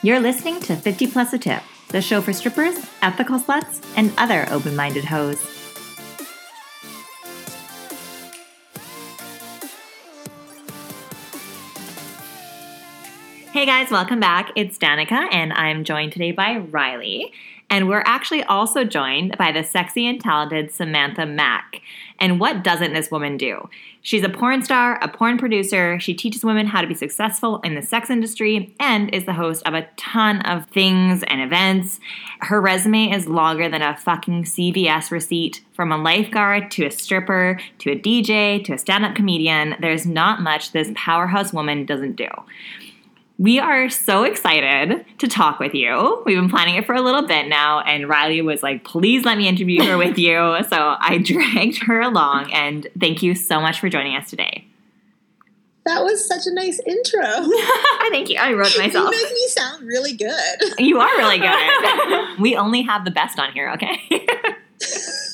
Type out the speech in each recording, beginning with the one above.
You're listening to 50 Plus a Tip, the show for strippers, ethical sluts, and other open minded hoes. Hey guys, welcome back. It's Danica, and I'm joined today by Riley. And we're actually also joined by the sexy and talented Samantha Mack. And what doesn't this woman do? She's a porn star, a porn producer. She teaches women how to be successful in the sex industry and is the host of a ton of things and events. Her resume is longer than a fucking CVS receipt. From a lifeguard to a stripper to a DJ to a stand up comedian, there's not much this powerhouse woman doesn't do. We are so excited to talk with you. We've been planning it for a little bit now, and Riley was like, please let me interview her with you. So I dragged her along, and thank you so much for joining us today. That was such a nice intro. thank you. I wrote myself. You make me sound really good. You are really good. we only have the best on here, okay?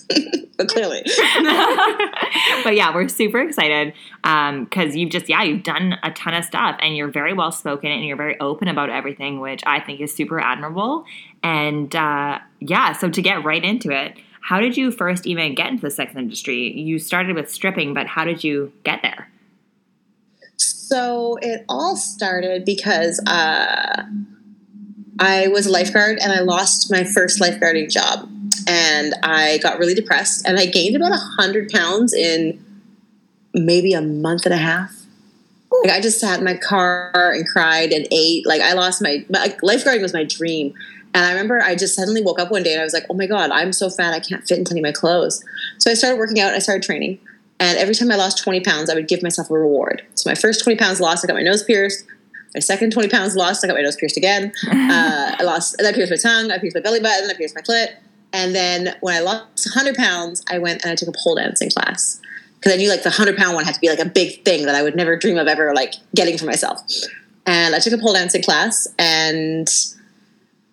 but clearly. but yeah, we're super excited because um, you've just, yeah, you've done a ton of stuff and you're very well spoken and you're very open about everything, which I think is super admirable. And uh, yeah, so to get right into it, how did you first even get into the sex industry? You started with stripping, but how did you get there? So it all started because uh, I was a lifeguard and I lost my first lifeguarding job and I got really depressed and I gained about a hundred pounds in maybe a month and a half. Like I just sat in my car and cried and ate. Like I lost my, my lifeguarding was my dream. And I remember I just suddenly woke up one day and I was like, oh my God, I'm so fat I can't fit into any of my clothes. So I started working out, and I started training. And every time I lost 20 pounds, I would give myself a reward. So my first 20 pounds lost, I got my nose pierced. My second 20 pounds lost, I got my nose pierced again. Uh, I lost, I pierced my tongue, I pierced my belly button, I pierced my clit. And then when I lost 100 pounds, I went and I took a pole dancing class because I knew like the 100 pound one had to be like a big thing that I would never dream of ever like getting for myself. And I took a pole dancing class and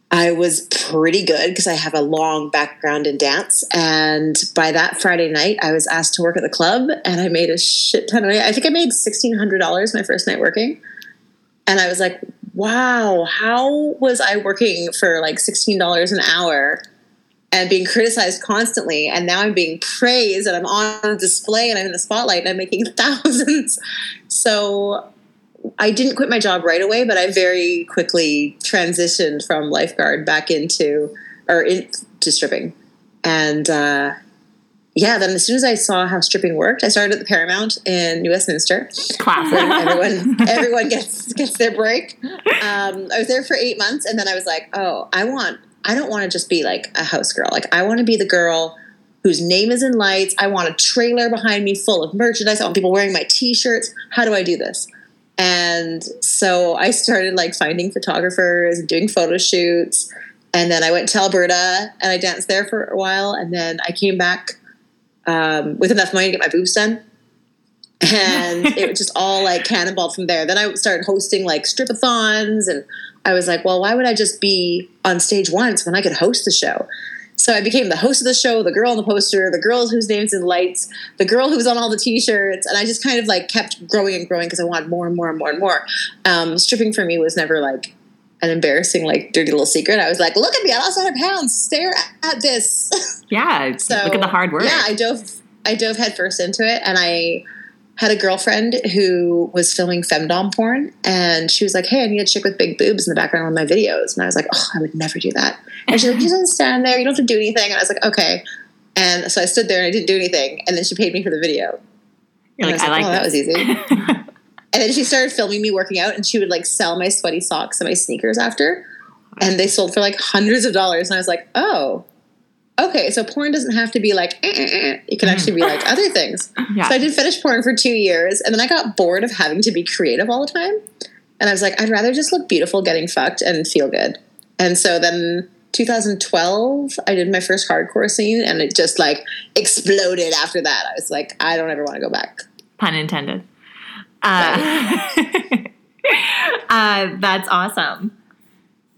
I was pretty good because I have a long background in dance. And by that Friday night, I was asked to work at the club and I made a shit ton of money. I think I made $1,600 my first night working. And I was like, wow, how was I working for like $16 an hour and being criticized constantly and now i'm being praised and i'm on display and i'm in the spotlight and i'm making thousands so i didn't quit my job right away but i very quickly transitioned from lifeguard back into or into stripping and uh, yeah, then as soon as I saw how stripping worked, I started at the Paramount in New Westminster. Classic. everyone, everyone gets gets their break. Um, I was there for eight months, and then I was like, oh, I want I don't want to just be like a house girl. Like I want to be the girl whose name is in lights. I want a trailer behind me full of merchandise. I want people wearing my t-shirts. How do I do this? And so I started like finding photographers and doing photo shoots. And then I went to Alberta and I danced there for a while. And then I came back um, with enough money to get my boobs done. And it was just all like cannonball from there. Then I started hosting like stripathons and I was like, well, why would I just be on stage once when I could host the show? So I became the host of the show, the girl on the poster, the girl whose name's in lights, the girl who was on all the t-shirts, and I just kind of like kept growing and growing because I wanted more and more and more and more. Um, stripping for me was never like an embarrassing, like dirty little secret. I was like, look at me, I lost 100 pounds. Stare at this. Yeah, so look at the hard work. Yeah, I dove, I dove headfirst into it, and I had a girlfriend who was filming femdom porn and she was like, Hey, I need a chick with big boobs in the background of my videos. And I was like, Oh, I would never do that. And she's like, You just don't stand there, you don't have to do anything. And I was like, Okay. And so I stood there and I didn't do anything. And then she paid me for the video. You're like, I, I like, oh, that was easy. and then she started filming me working out and she would like sell my sweaty socks and my sneakers after. And they sold for like hundreds of dollars. And I was like, Oh, okay, so porn doesn't have to be like, eh, eh, eh. it can actually be like other things. Yeah. So I did fetish porn for two years, and then I got bored of having to be creative all the time. And I was like, I'd rather just look beautiful getting fucked and feel good. And so then 2012, I did my first hardcore scene, and it just like exploded after that. I was like, I don't ever want to go back. Pun intended. Uh, uh, that's awesome.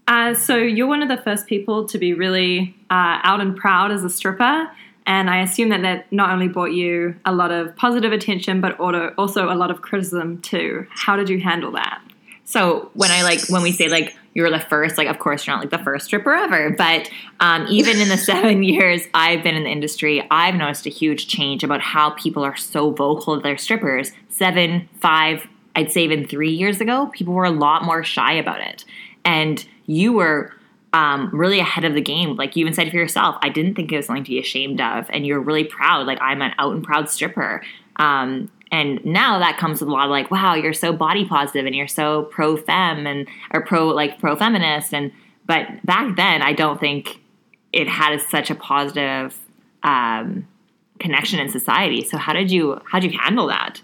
Uh, so you're one of the first people to be really uh, out and proud as a stripper, and I assume that that not only brought you a lot of positive attention, but also a lot of criticism too. How did you handle that? So when I like when we say like you were the first, like of course you're not like the first stripper ever, but um, even in the seven years I've been in the industry, I've noticed a huge change about how people are so vocal of their strippers. Seven, five, I'd say even three years ago, people were a lot more shy about it, and you were. Um, really ahead of the game. Like you even said for yourself, I didn't think it was something to be ashamed of, and you're really proud. Like I'm an out and proud stripper. Um, and now that comes with a lot of like, wow, you're so body positive and you're so pro fem and or pro like pro feminist. And but back then, I don't think it had such a positive um, connection in society. So how did you how did you handle that?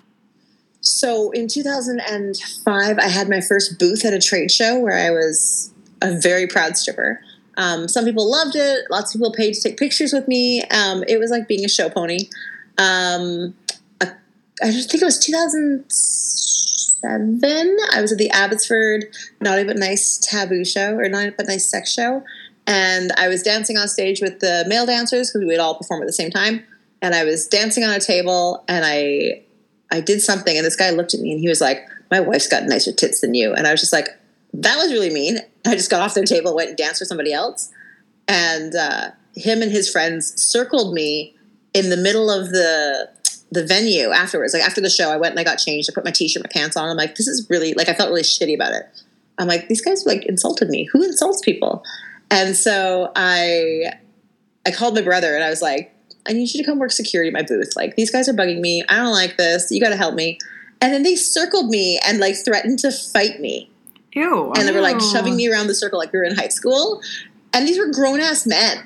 So in 2005, I had my first booth at a trade show where I was a very proud stripper. Um, some people loved it. Lots of people paid to take pictures with me. Um, it was like being a show pony. Um, I think it was 2007. I was at the Abbotsford Naughty But Nice Taboo show or Naughty But Nice Sex show, and I was dancing on stage with the male dancers because we'd all perform at the same time. And I was dancing on a table, and I I did something, and this guy looked at me and he was like, "My wife's got nicer tits than you," and I was just like, "That was really mean." I just got off their table, went and danced for somebody else, and uh, him and his friends circled me in the middle of the the venue afterwards. Like after the show, I went and I got changed. I put my t-shirt, my pants on. I'm like, this is really like I felt really shitty about it. I'm like, these guys like insulted me. Who insults people? And so I I called my brother and I was like, I need you to come work security at my booth. Like these guys are bugging me. I don't like this. You got to help me. And then they circled me and like threatened to fight me. Ew. And they were like shoving me around the circle like we were in high school. And these were grown ass men.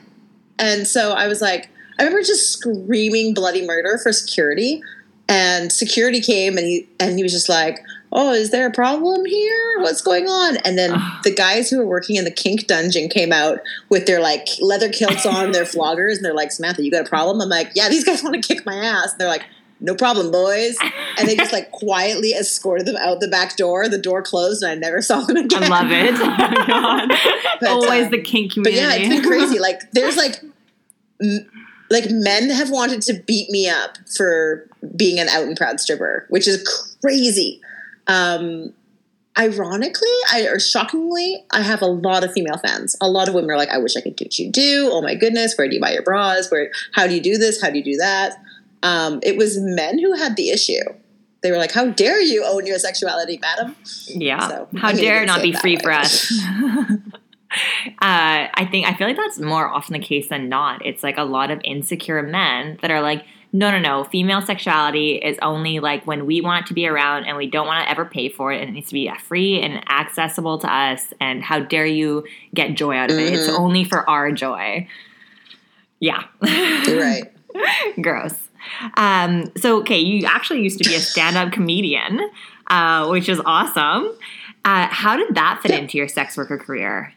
And so I was like, I remember just screaming bloody murder for security. And security came and he and he was just like, Oh, is there a problem here? What's going on? And then the guys who were working in the kink dungeon came out with their like leather kilts on, their floggers, and they're like, Samantha, you got a problem? I'm like, Yeah, these guys want to kick my ass. And they're like, no problem, boys. And they just like quietly escorted them out the back door. The door closed, and I never saw them again. I love it. Oh but, Always um, the kink community. But yeah, it's been crazy. Like, there's like like men have wanted to beat me up for being an out and proud stripper, which is crazy. Um, ironically, I, or shockingly, I have a lot of female fans. A lot of women are like, "I wish I could do what you do." Oh my goodness, where do you buy your bras? Where? How do you do this? How do you do that? Um, it was men who had the issue. They were like, "How dare you own your sexuality, madam?" Yeah. So, How dare not be free for us? Uh, I think I feel like that's more often the case than not. It's like a lot of insecure men that are like, no, no, no. Female sexuality is only like when we want it to be around and we don't want to ever pay for it. And it needs to be free and accessible to us. And how dare you get joy out of it? Mm-hmm. It's only for our joy. Yeah. right. Gross. Um, so, okay, you actually used to be a stand up comedian, uh, which is awesome. Uh, how did that fit into your sex worker career?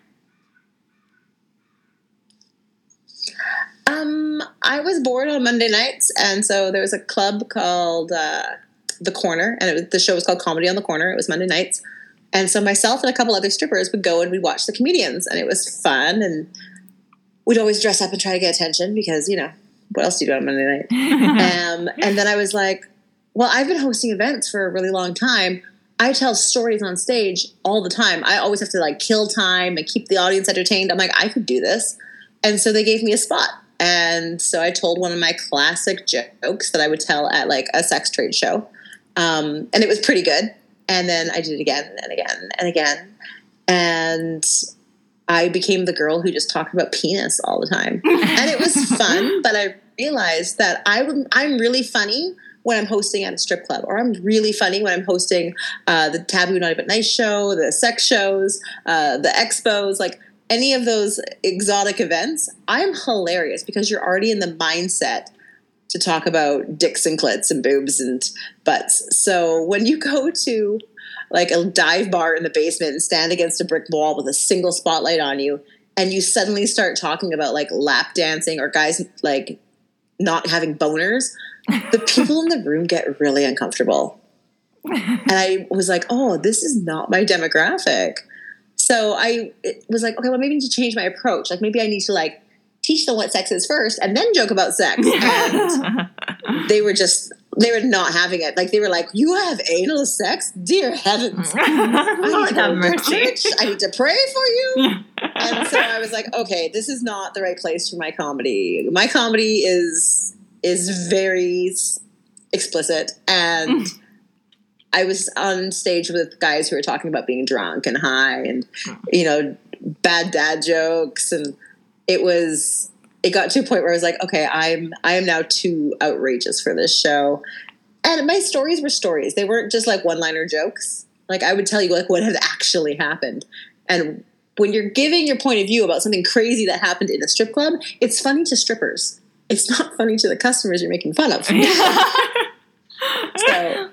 Um, I was bored on Monday nights, and so there was a club called uh, The Corner, and was, the show was called Comedy on the Corner. It was Monday nights, and so myself and a couple other strippers would go and we'd watch the comedians, and it was fun. And we'd always dress up and try to get attention because you know what else do you do on Monday night? um, and then I was like, well, I've been hosting events for a really long time. I tell stories on stage all the time. I always have to like kill time and keep the audience entertained. I'm like, I could do this. And so they gave me a spot. And so I told one of my classic jokes that I would tell at like a sex trade show. Um, and it was pretty good. And then I did it again and again and again. And I became the girl who just talked about penis all the time. and it was fun, but I realized that I would, I'm really funny when I'm hosting at a strip club, or I'm really funny when I'm hosting uh, the Taboo Naughty But Nice show, the sex shows, uh, the expos. Like any of those exotic events, I'm hilarious because you're already in the mindset to talk about dicks and clits and boobs and butts. So when you go to like a dive bar in the basement and stand against a brick wall with a single spotlight on you, and you suddenly start talking about like lap dancing or guys like not having boners, the people in the room get really uncomfortable. And I was like, oh, this is not my demographic. So I was like, okay, well, maybe I need to change my approach. Like maybe I need to like teach them what sex is first and then joke about sex. And they were just they were not having it. Like they were like, "You have anal sex, dear heavens! I need to go to church. I need to pray for you." and so I was like, "Okay, this is not the right place for my comedy. My comedy is is very explicit and." I was on stage with guys who were talking about being drunk and high and you know bad dad jokes and it was it got to a point where I was like, okay, I'm I am now too outrageous for this show. And my stories were stories. They weren't just like one-liner jokes. Like I would tell you like what had actually happened. And when you're giving your point of view about something crazy that happened in a strip club, it's funny to strippers. It's not funny to the customers you're making fun of. so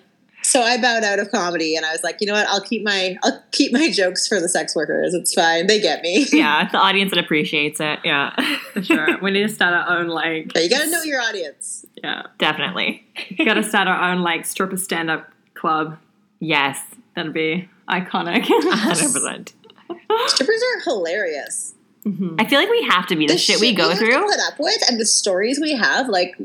so I bowed out of comedy and I was like, you know what, I'll keep my I'll keep my jokes for the sex workers. It's fine. They get me. yeah, the audience that appreciates it. Yeah, For sure. We need to start our own like But you gotta know your audience. yeah. definitely. We gotta start our own like stripper stand up club. Yes, That'd be iconic. 100%. Strippers are hilarious. Mhm. I feel like we have to be the, shit, we go have to through. put up with, and the stories we have, like,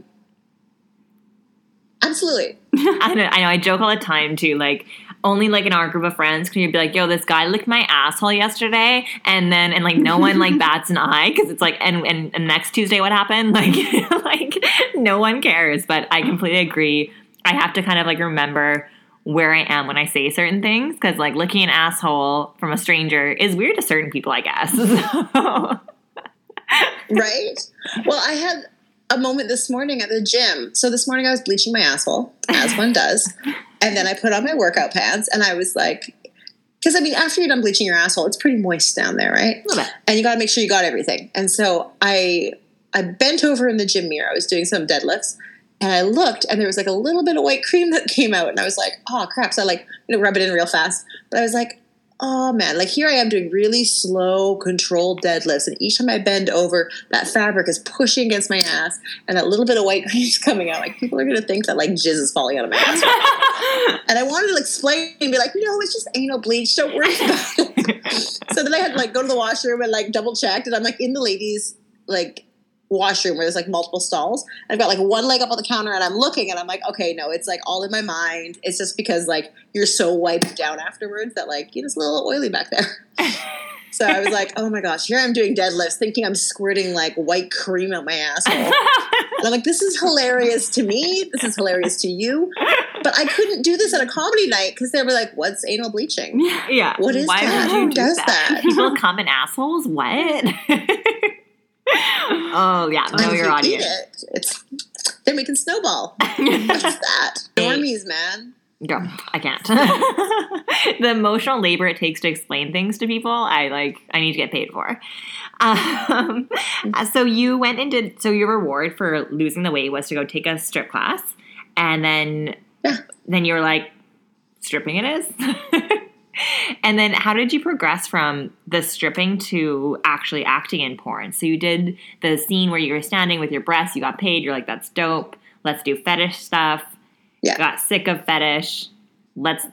absolutely. I know, I know. I joke all the time too. Like only like in our group of friends can you be like, "Yo, this guy licked my asshole yesterday," and then and like no one like bats an eye because it's like, and, and and next Tuesday what happened? Like like no one cares. But I completely agree. I have to kind of like remember where I am when I say certain things because like licking an asshole from a stranger is weird to certain people, I guess. So, Right? well, I had a moment this morning at the gym. So this morning I was bleaching my asshole, as one does. And then I put on my workout pants and I was like, because I mean, after you're done bleaching your asshole, it's pretty moist down there, right? A little bit. and you got to make sure you got everything. And so I I bent over in the gym mirror. I was doing some deadlifts, and I looked, and there was like a little bit of white cream that came out, and I was like, oh crap! So I like you know rub it in real fast, but I was like. Oh man, like here I am doing really slow, controlled deadlifts, and each time I bend over, that fabric is pushing against my ass, and that little bit of white cream is coming out. Like people are gonna think that like jizz is falling out of my ass. And I wanted to explain and be like, no, it's just anal bleach. Don't worry about it. so then I had to like go to the washroom and like double checked, and I'm like in the ladies' like washroom where there's like multiple stalls. I've got like one leg up on the counter, and I'm looking, and I'm like, okay, no, it's like all in my mind. It's just because like you're so wiped down afterwards that like you know, it's a little oily back there. So I was like, oh my gosh, here I'm doing deadlifts, thinking I'm squirting like white cream out my asshole. And I'm like, this is hilarious to me. This is hilarious to you. But I couldn't do this at a comedy night because they were like, what's anal bleaching? yeah. What is Why that? Who do does that? that? People come in assholes? What? oh yeah, know And your audience. it, it's then we can snowball. What's that? Normies, man. Girl, I can't. the emotional labor it takes to explain things to people, I like. I need to get paid for. Um, so you went into so your reward for losing the weight was to go take a strip class, and then Yeah. then you were like, stripping it is. and then how did you progress from the stripping to actually acting in porn? So you did the scene where you were standing with your breasts, you got paid. You're like, that's dope. Let's do fetish stuff Yeah. got sick of fetish. Let's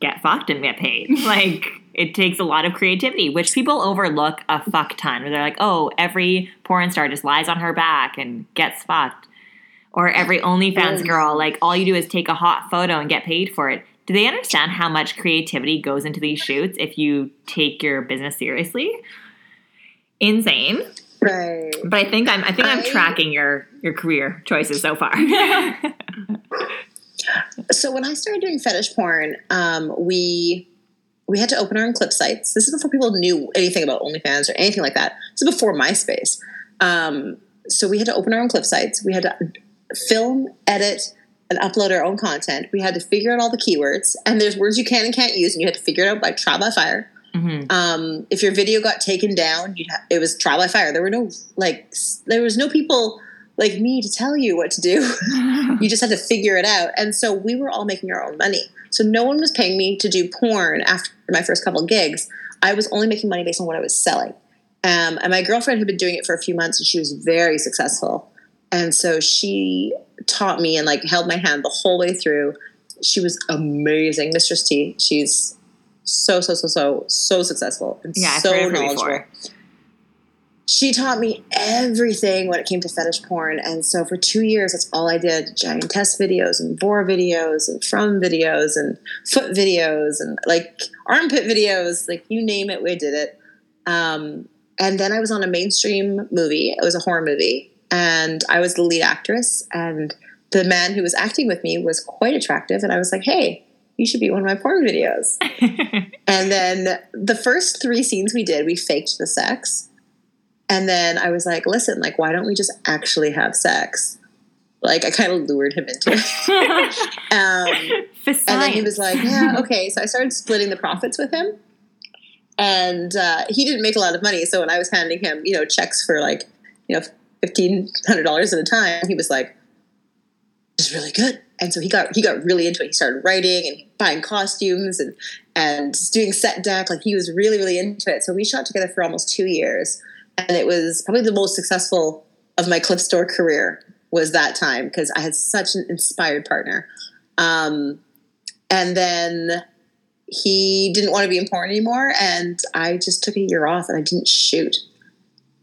get fucked and get paid. like it takes a lot of creativity, which people overlook a fuck ton. Where they're like, oh, every porn star just lies on her back and gets fucked, or every OnlyFans girl, like all you do is take a hot photo and get paid for it. Do they understand how much creativity goes into these shoots if you take your business seriously? Insane. Right. But I think I'm I think I'm tracking your your career choices so far. So when I started doing fetish porn, um, we we had to open our own clip sites. This is before people knew anything about OnlyFans or anything like that. This is before MySpace. Um, so we had to open our own clip sites. We had to film, edit, and upload our own content. We had to figure out all the keywords. And there's words you can and can't use, and you had to figure it out by trial by fire. Mhm. Um, if your video got taken down, you'd ha- it was trial by fire. There were no like there was no people like me to tell you what to do. you just had to figure it out. And so we were all making our own money. So no one was paying me to do porn after my first couple gigs. I was only making money based on what I was selling. Um, and my girlfriend had been doing it for a few months and she was very successful. And so she taught me and like held my hand the whole way through. She was amazing, Mistress T. She's so so so so so successful and Yeah, so heard of her knowledgeable. before. she taught me everything when it came to fetish porn. And so for two years, that's all I did giantess videos and vore videos and from videos and foot videos and like armpit videos, like you name it, we did it. Um, and then I was on a mainstream movie. It was a horror movie. And I was the lead actress. And the man who was acting with me was quite attractive. And I was like, hey, you should be one of my porn videos. and then the first three scenes we did, we faked the sex and then I was like, listen, like, why don't we just actually have sex? Like, I kind of lured him into it. um, and then he was like, yeah, okay. So I started splitting the profits with him. And uh, he didn't make a lot of money. So when I was handing him, you know, checks for like, you know, $1,500 at a time, he was like, it's really good. And so he got he got really into it. He started writing and buying costumes and and doing set deck. Like he was really really into it. So we shot together for almost two years and it was probably the most successful of my clip store career was that time because I had such an inspired partner. Um, and then he didn't want to be in porn anymore, and I just took a year off and I didn't shoot.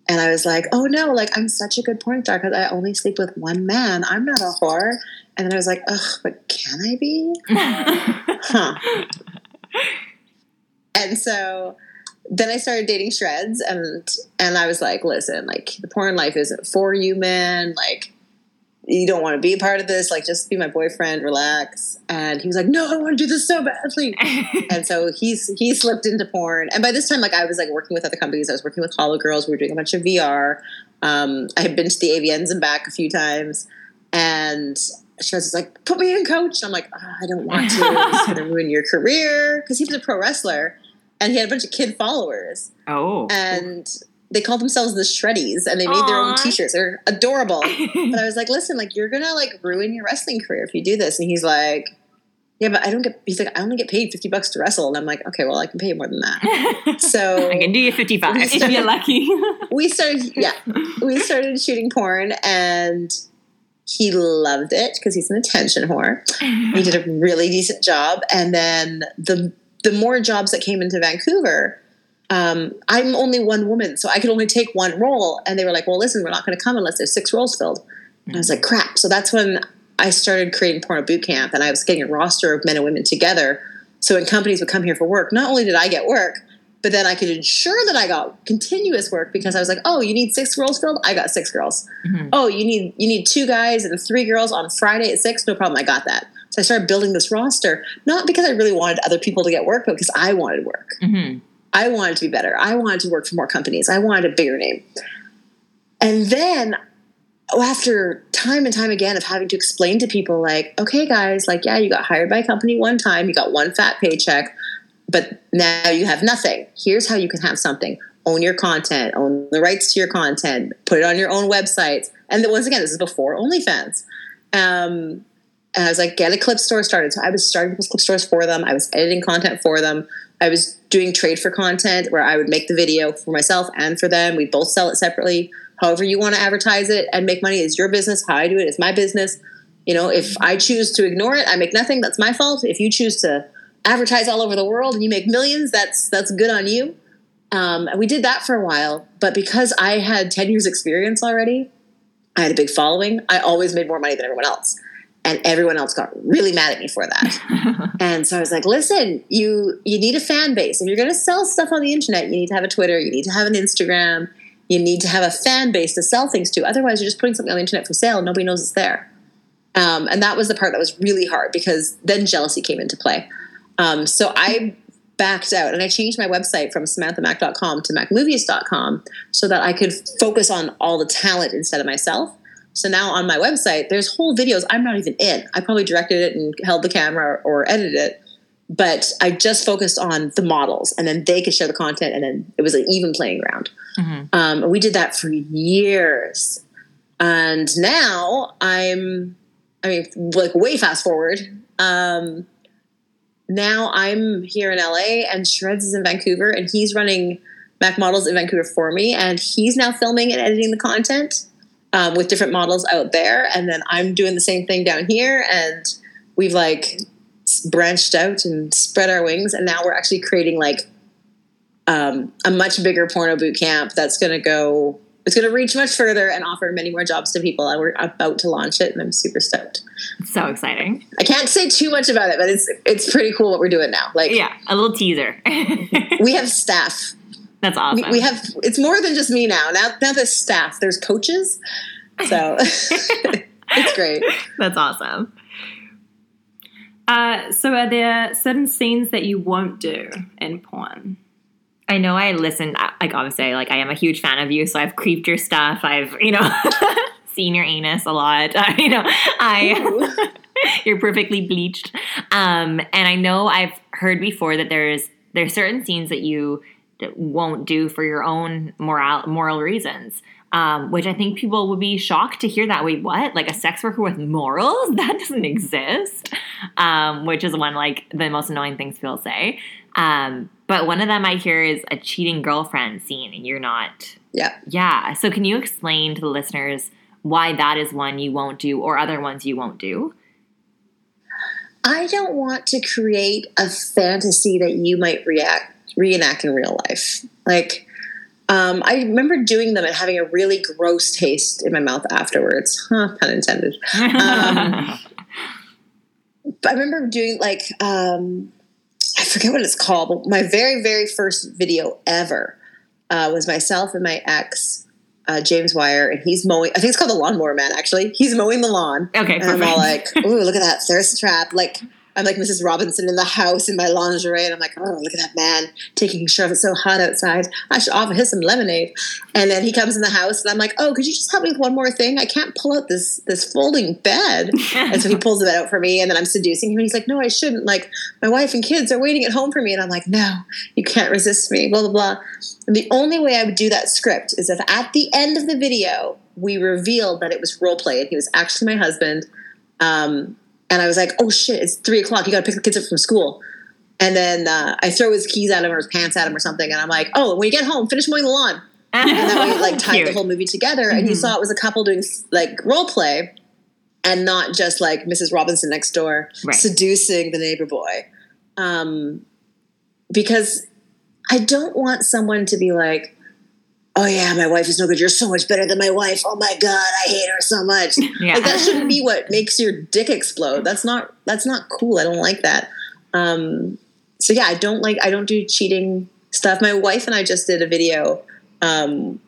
And I was like, oh no, like I'm such a good porn star because I only sleep with one man. I'm not a whore. And then I was like, ugh, but can I be? huh. And so then I started dating shreds and and I was like, listen, like the porn life isn't for you, man. Like you don't want to be a part of this. Like just be my boyfriend, relax. And he was like, no, I want to do this so badly. and so he's he slipped into porn. And by this time, like I was like working with other companies. I was working with Holo Girls. We were doing a bunch of VR. Um, I had been to the AVNs and back a few times. And she was like, put me in coach. I'm like, oh, I don't want to. It's going to ruin your career. Because he was a pro wrestler and he had a bunch of kid followers. Oh. And they called themselves the Shreddies and they made Aww. their own t-shirts. They're adorable. but I was like, listen, like you're gonna like ruin your wrestling career if you do this. And he's like, yeah, but I don't get. He's like, I only get paid fifty bucks to wrestle, and I'm like, okay, well, I can pay you more than that. So I can do you fifty five if you're lucky. we started, yeah, we started shooting porn, and he loved it because he's an attention whore. he did a really decent job, and then the the more jobs that came into Vancouver, um, I'm only one woman, so I could only take one role. And they were like, well, listen, we're not going to come unless there's six roles filled. And I was like, crap. So that's when I started creating Porno Boot Camp, and I was getting a roster of men and women together. So when companies would come here for work, not only did I get work, but then I could ensure that I got continuous work because I was like, oh, you need six girls filled? I got six girls. Mm-hmm. Oh, you need you need two guys and three girls on Friday at six? No problem, I got that. So I started building this roster, not because I really wanted other people to get work, but because I wanted work. Mm-hmm. I wanted to be better. I wanted to work for more companies. I wanted a bigger name. And then after time and time again of having to explain to people like, okay, guys, like, yeah, you got hired by a company one time, you got one fat paycheck, but now you have nothing. Here's how you can have something. Own your content, own the rights to your content, put it on your own websites. And once again, this is before OnlyFans. Um, and I was like, get a clip store started. So I was starting clip stores for them. I was editing content for them. I was doing trade for content where I would make the video for myself and for them. We both sell it separately. However, you want to advertise it and make money is your business. How I do it is my business. You know, if I choose to ignore it, I make nothing. That's my fault. If you choose to advertise all over the world and you make millions, that's that's good on you. Um, and we did that for a while, but because I had ten years experience already, I had a big following. I always made more money than everyone else and everyone else got really mad at me for that. and so I was like, listen, you you need a fan base. If you're going to sell stuff on the internet, you need to have a Twitter, you need to have an Instagram, you need to have a fan base to sell things to. Otherwise, you're just putting something on the internet for sale and nobody knows it's there. Um, and that was the part that was really hard because then jealousy came into play. Um, so I backed out and I changed my website from samanthamac.com to macmovies.com so that I could focus on all the talent instead of myself so now on my website, there's whole videos I'm not even in. I probably directed it and held the camera or edited it, but I just focused on the models, and then they could share the content, and then it was an even playing ground. Mm-hmm. Um, we did that for years, and now I'm, I mean, like way fast forward. Um, now I'm here in LA, and Shreds is in Vancouver, and he's running Mac Models in Vancouver for me, and he's now filming and editing the content um, with different models out there, and then I'm doing the same thing down here, and we've like branched out and spread our wings, and now we're actually creating like um, a much bigger porno boot camp that's going to go it's going to reach much further and offer many more jobs to people. And we're about to launch it and i'm super stoked. So exciting. i can't say too much about it but it's it's pretty cool what we're doing now. Like Yeah, a little teaser. we have staff That's awesome. we have it's more than just me now now now there's staff there's coaches so it's great That's awesome. Uh, so, are there certain scenes that you won't do in porn? I know I listened, like, obviously, like, I am a huge fan of you, so I've creeped your stuff. I've, you know, seen your anus a lot. Uh, you know, I, you're perfectly bleached. Um, and I know I've heard before that there's, there's certain scenes that you that won't do for your own moral, moral reasons. Um, which I think people would be shocked to hear that. Wait, what? Like a sex worker with morals? That doesn't exist. Um, which is one like the most annoying things people say. Um, but one of them I hear is a cheating girlfriend scene, and you're not. yeah Yeah. So can you explain to the listeners why that is one you won't do, or other ones you won't do? I don't want to create a fantasy that you might react reenact in real life. Like, um, I remember doing them and having a really gross taste in my mouth afterwards. Huh, pun intended. Um, But I remember doing like um, I forget what it's called. But my very very first video ever uh, was myself and my ex. Uh, James Wire, and he's mowing. I think it's called the Lawnmower Man. Actually, he's mowing the lawn, okay, and I'm all like, "Ooh, look at that thirst trap!" Like I'm like Mrs. Robinson in the house in my lingerie, and I'm like, "Oh, look at that man taking shower. It's so hot outside. I should offer him some lemonade." And then he comes in the house, and I'm like, "Oh, could you just help me with one more thing? I can't pull out this this folding bed." and so he pulls the bed out for me, and then I'm seducing him, and he's like, "No, I shouldn't. Like my wife and kids are waiting at home for me." And I'm like, "No, you can't resist me." Blah blah blah. And the only way I would do that script is if at the end of the video we revealed that it was role play, and he was actually my husband. Um, and I was like, "Oh shit, it's three o'clock. You got to pick the kids up from school." And then uh, I throw his keys at him or his pants at him or something, and I'm like, "Oh, when you get home, finish mowing the lawn." And then we like tied the whole movie together. And you saw it was a couple doing like role play, and not just like Mrs. Robinson next door Right. seducing the neighbor boy. Um, because I don't want someone to be like, "Oh yeah, my wife is no good. You're so much better than my wife. Oh my god, I hate her so much." Yeah. Like that shouldn't be what makes your dick explode. That's not that's not cool. I don't like that. Um, so yeah, I don't like I don't do cheating stuff. My wife and I just did a video um,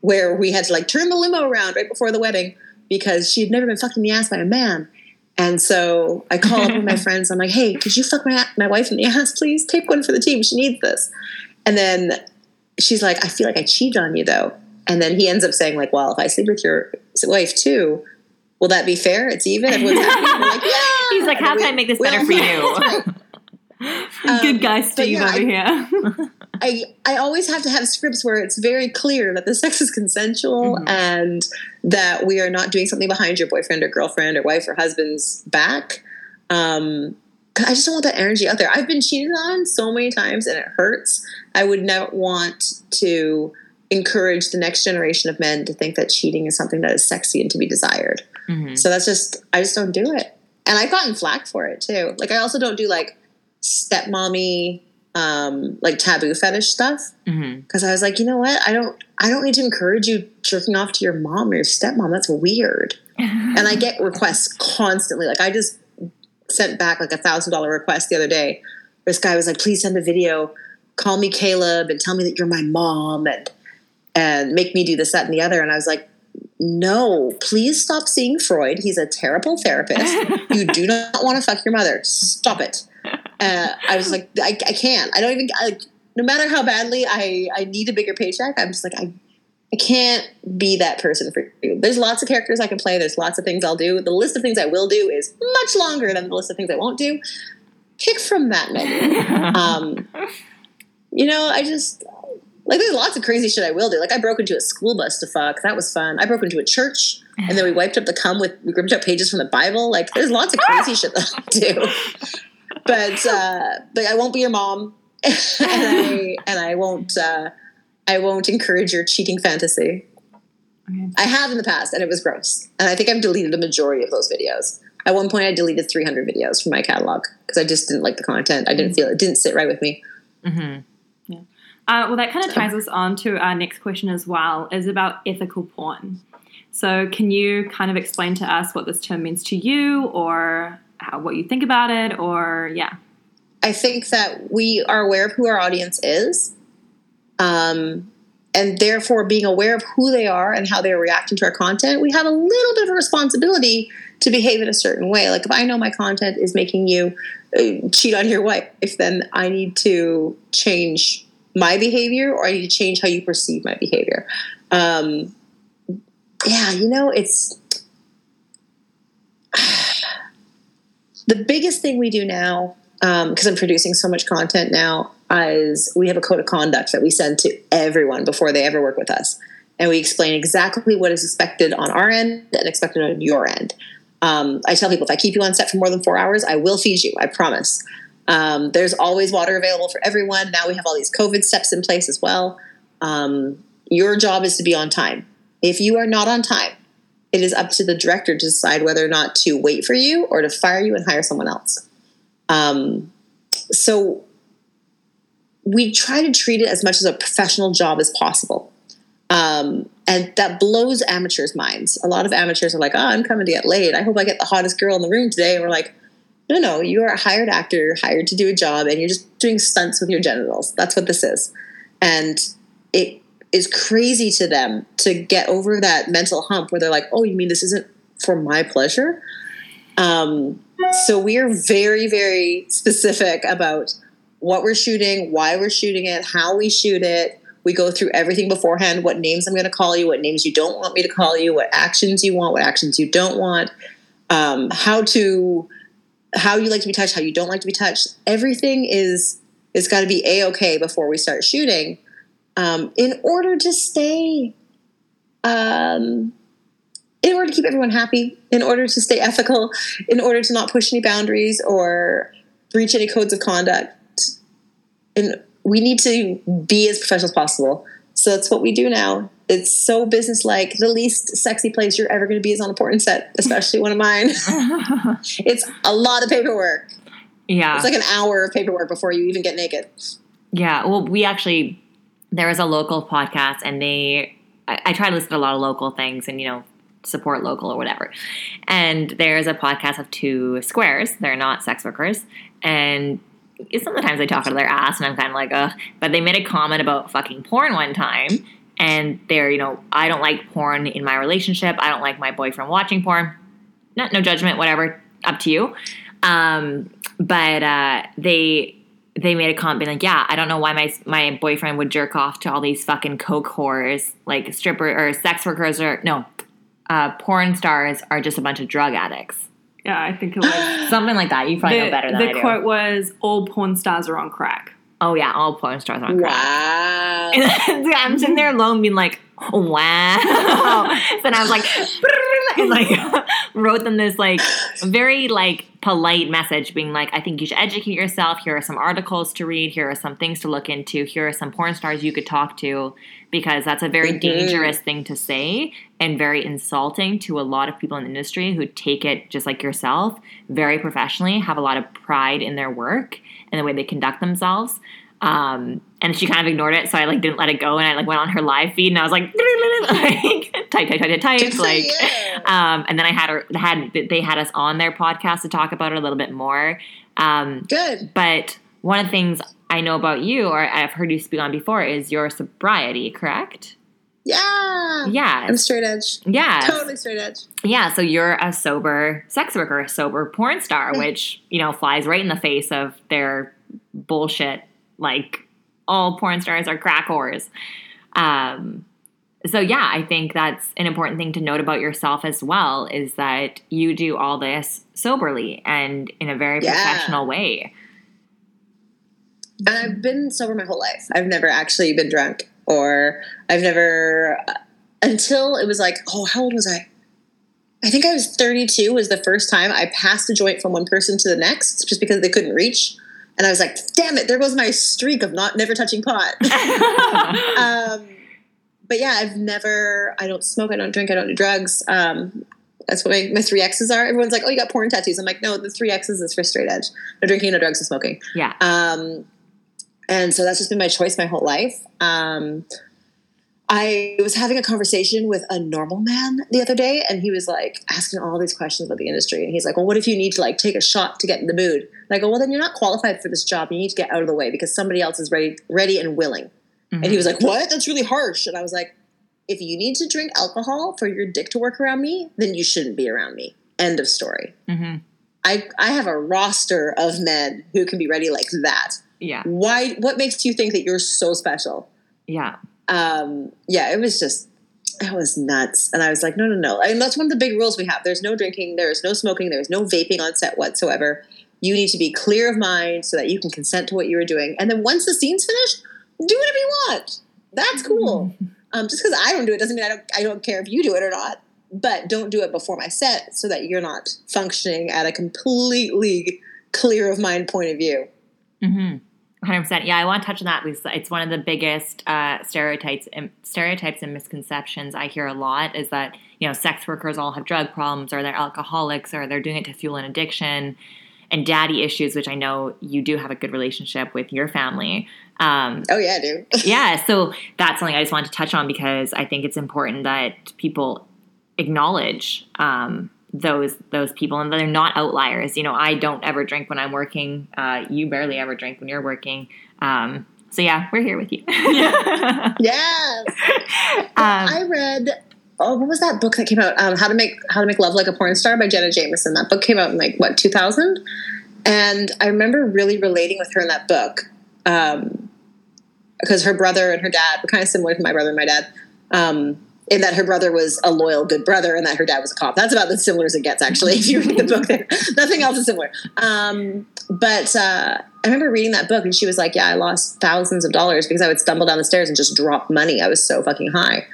where we had to like turn the limo around right before the wedding because she had never been fucked in the ass by a man. And so I call up one of my friends. I'm like, "Hey, could you fuck my my wife in the ass, please? Take one for the team. She needs this." And then she's like, "I feel like I cheated on you, though." And then he ends up saying, "Like, well, if I sleep with your wife too, will that be fair? It's even." Everyone's happy. Like, "Yeah." He's like, And how we- can I make this better for you? right. Good Um, guy Steve yeah, over I- here. I I always have to have scripts where it's very clear that the sex is consensual Mhm. and that we are not doing something behind your boyfriend or girlfriend or wife or husband's back. Um, I just don't want that energy out there. I've been cheated on so many times and it hurts. I would never want to encourage the next generation of men to think that cheating is something that is sexy and to be desired. Mhm. So that's just I just don't do it. And I've gotten flack for it too. Like I also don't do like stepmommy um like taboo fetish stuff Mhm. because I was like, you know what? I don't I don't need to encourage you jerking off to your mom or your stepmom. That's weird. And I get requests constantly. Like I just sent back like a thousand dollar request the other day. This guy was like, please send a video, call me Caleb and tell me that you're my mom and and make me do this, that, and the other. And I was like, no, please stop seeing Freud. He's a terrible therapist. you do not want to fuck your mother. Stop it. Uh, I was like, I, I can't. I don't even. I, no matter how badly I, I need a bigger paycheck, I'm just like I I can't be that person for you. There's lots of characters I can play. There's lots of things I'll do. The list of things I will do is much longer than the list of things I won't do. Pick from that menu. Um, you know, I just like there's lots of crazy shit I will do. Like I broke into a school bus to fuck. That was fun. I broke into a church and then we wiped up the cum with we ripped up pages from the Bible. Like there's lots of crazy shit that I'll do. But uh but I won't be your mom. and I and I won't uh I won't encourage your cheating fantasy. Okay. I have in the past and it was gross. And I think I've deleted a majority of those videos. At one point I deleted 300 videos from my catalog because I just didn't like the content. I didn't feel it didn't sit right with me. Mhm. Uh, well, that kind of ties us on to our next question as well, is about ethical porn. So, can you kind of explain to us what this term means to you, or how, what you think about it, or yeah? I think that we are aware of who our audience is, um, and therefore being aware of who they are and how they're reacting to our content, we have a little bit of a responsibility to behave in a certain way. Like if I know my content is making you uh, cheat on your wife, if then I need to change my behavior or I need to change how you perceive my behavior. Um, yeah, you know, it's the biggest thing we do now because um, I'm producing so much content now we have a code of conduct that we send to everyone before they ever work with us. And we explain exactly what is expected on our end and expected on your end. Um, I tell people if I keep you on set for more than four hours, I will feed you. I promise. Um, there's always water available for everyone. Now we have all these COVID steps in place as well. Um, your job is to be on time. If you are not on time, it is up to the director to decide whether or not to wait for you or to fire you and hire someone else. Um, so we try to treat it as much as a professional job as possible. Um, and that blows amateurs' minds. A lot of amateurs are like, oh, I'm coming to get laid. I hope I get the hottest girl in the room today. And we're like, no, no, you are a hired actor, You're hired to do a job, and you're just doing stunts with your genitals. That's what this is. And it is crazy to them to get over that mental hump where they're like, oh, you mean this isn't for my pleasure? Um, so we are very, very specific about what we're shooting, why we're shooting it, how we shoot it. We go through everything beforehand what names I'm going to call you, what names you don't want me to call you, what actions you want, what actions you don't want, um, how to how you like to be touched, how you don't like to be touched. Everything is is got to be a okay before we start shooting, um, in order to stay, um, in order to keep everyone happy, in order to stay ethical, in order to not push any boundaries or breach any codes of conduct. And we need to be as professional as possible. So that's what we do now it's so businesslike. The least sexy place you're ever going to be is on a porn set, especially one of mine. it's a lot of paperwork. Yeah. It's like an hour of paperwork before you even get naked. Yeah. Well, we actually, there was a local podcast and they, I, I try to listen to a lot of local things and, you know, support local or whatever. And there's a podcast of two squares. They're not sex workers. And sometimes they talk out of their ass and I'm kind of like, ugh. But they made a comment about fucking porn one time and they're, you know, I don't like porn in my relationship. I don't like my boyfriend watching porn. No, no judgment, whatever, up to you. Um, but uh, they they made a comment being like, yeah, I don't know why my my boyfriend would jerk off to all these fucking coke whores, like stripper or sex workers or no, uh, porn stars are just a bunch of drug addicts. Yeah, I think it was something like that. You probably the, know better than the I do. quote was, "All porn stars are on crack." Oh yeah, all porn stars are on crack. Wow. And I'm sitting there alone, being like, "Wow!" then I was like, and like wrote them this like very like polite message, being like, "I think you should educate yourself. Here are some articles to read. Here are some things to look into. Here are some porn stars you could talk to." Because that's a very Mhm. dangerous thing to say and very insulting to a lot of people in the industry who take it just like yourself very professionally, have a lot of pride in their work and the way they conduct themselves. Um, and she kind of ignored it, so I like didn't let it go, and I like went on her live feed, and I was like, like type, type, type, type, Good type, for like. Um, and then I had her had they had us on their podcast to talk about it a little bit more. Um, Good. but one of the things I know about you, or I've heard you speak on before, is your sobriety. Correct? Yeah. Yeah. I'm straight edge. Yeah. Totally straight edge. Yeah, so you're a sober sex worker, a sober porn star, which, you know, flies right in the face of their bullshit, like all porn stars are crack whores. Um, so yeah, I think that's an important thing to note about yourself as well, is that you do all this soberly and in a very Yeah. professional way. And I've been sober my whole life. I've never actually been drunk, or I've never until it was like, oh, how old was I? I think I was 32 was the first time I passed a joint from one person to the next just because they couldn't reach. And I was like, damn it, there goes my streak of not never touching pot. um, but yeah, I've never, I don't smoke, I don't drink, I don't do drugs. Um, that's what my, my three X's are. Everyone's like, oh, you got porn tattoos. I'm like, no, the three X's is for straight edge. No drinking, no drugs, no smoking. yeah. Um, and so that's just been my choice my whole life. Um, I was having a conversation with a normal man the other day, and he was like asking all these questions about the industry. And he's like, "Well, what if you need to like take a shot to get in the mood?" And I go, "Well, then you're not qualified for this job. You need to get out of the way because somebody else is ready, ready and willing." Mm-hmm. And he was like, "What? That's really harsh." And I was like, "If you need to drink alcohol for your dick to work around me, then you shouldn't be around me." End of story. Mm-hmm. I I have a roster of men who can be ready like that. Yeah. Why? What makes you think that you're so special? Yeah. um, yeah, it was just, it was nuts. And I was like, no, no, no. And that's one of the big rules we have. There's no drinking, there's no smoking, there's no vaping on set whatsoever. You need to be clear of mind so that you can consent to what you were doing. And then once the scene's finished, do whatever you want. That's cool. Um, just because I don't do it doesn't mean I don't, I don't care if you do it or not. But don't do it before my set so that you're not functioning at a completely clear of mind point of view. Mm-hmm. 100%. Yeah, I want to touch on that because it's one of the biggest uh, stereotypes and stereotypes and misconceptions I hear a lot is that, you know, sex workers all have drug problems or they're alcoholics or they're doing it to fuel an addiction and daddy issues, which I know you do have a good relationship with your family. Um, Oh, yeah, dude. yeah, so that's something I just wanted to touch on because I think it's important that people acknowledge um, those those people and they're not outliers. You know, I don't ever drink when I'm working. Uh, you barely ever drink when you're working. Um, so yeah, we're here with you. yeah. yes. I read oh what was that book that came out um, how to make how to make love like a porn star by jenna jameson that book came out in like what 2000 and i remember really relating with her in that book um, because her brother and her dad were kind of similar to my brother and my dad um, in that her brother was a loyal good brother and that her dad was a cop that's about as similar as it gets actually if you read the book there nothing else is similar um, but uh, I remember reading that book and she was like, Yeah, I lost thousands of dollars because I would stumble down the stairs and just drop money. I was so fucking high.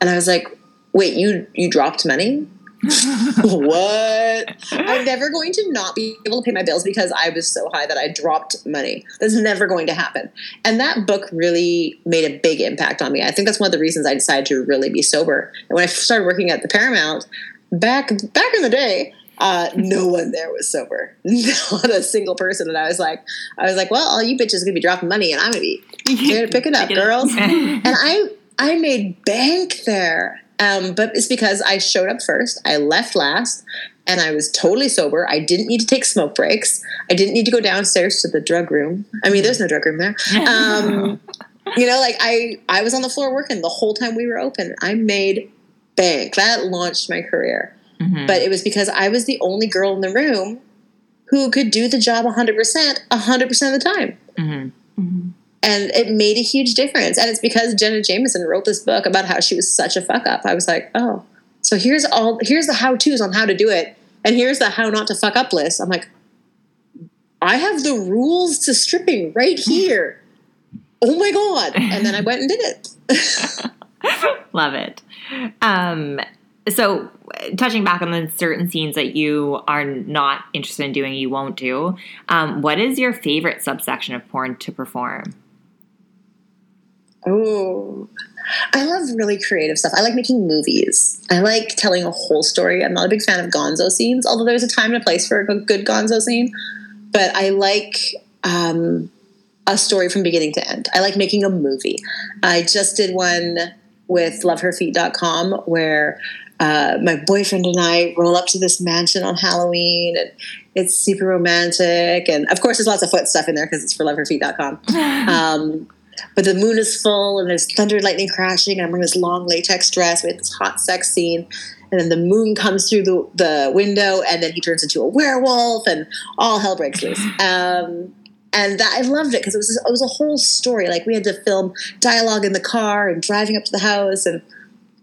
And I was like, Wait, you you dropped money? What? I'm never going to not be able to pay my bills because I was so high that I dropped money. That's never going to happen. And that book really made a big impact on me. I think that's one of the reasons I decided to really be sober. And when I started working at the Paramount, back back in the day, uh, no one there was sober. Not a single person. And I was like, I was like, well, all you bitches are gonna be dropping money, and I'm gonna be here to pick it up, Pick it up. girls. and I I made bank there. Um, but it's because I showed up first, I left last, and I was totally sober. I didn't need to take smoke breaks. I didn't need to go downstairs to the drug room. I mean, there's no drug room there. Um, you know, like I I was on the floor working the whole time we were open. I made bank. That launched my career. Mhm. But it was because I was the only girl in the room who could do the job 100%, 100% of the time. Mhm. And it made a huge difference. And it's because Jenna Jameson wrote this book about how she was such a fuck up. I was like, oh, so here's all, here's the how to's on how to do it. And here's the how not to fuck up list. I'm like, I have the rules to stripping right here. Oh my God. And then I went and did it. Love it. Um, so, touching back on the certain scenes that you are not interested in doing, you won't do. Um, what is your favorite subsection of porn to perform? Oh, I love really creative stuff. I like making movies. I like telling a whole story. I'm not a big fan of gonzo scenes, although there's a time and a place for a good gonzo scene. But I like um, a story from beginning to end. I like making a movie. I just did one with loveherfeet.com where uh, my boyfriend and I roll up to this mansion on Halloween and it's super romantic. And of course, there's lots of foot stuff in there because it's for loveherfeet.com. Um, but the moon is full and there's thunder and lightning crashing. And I'm wearing this long latex dress. We have this hot sex scene. And then the moon comes through the, the window and then he turns into a werewolf and all hell breaks loose. Um, and that, I loved it because it was it was a whole story. Like we had to film dialogue in the car and driving up to the house, and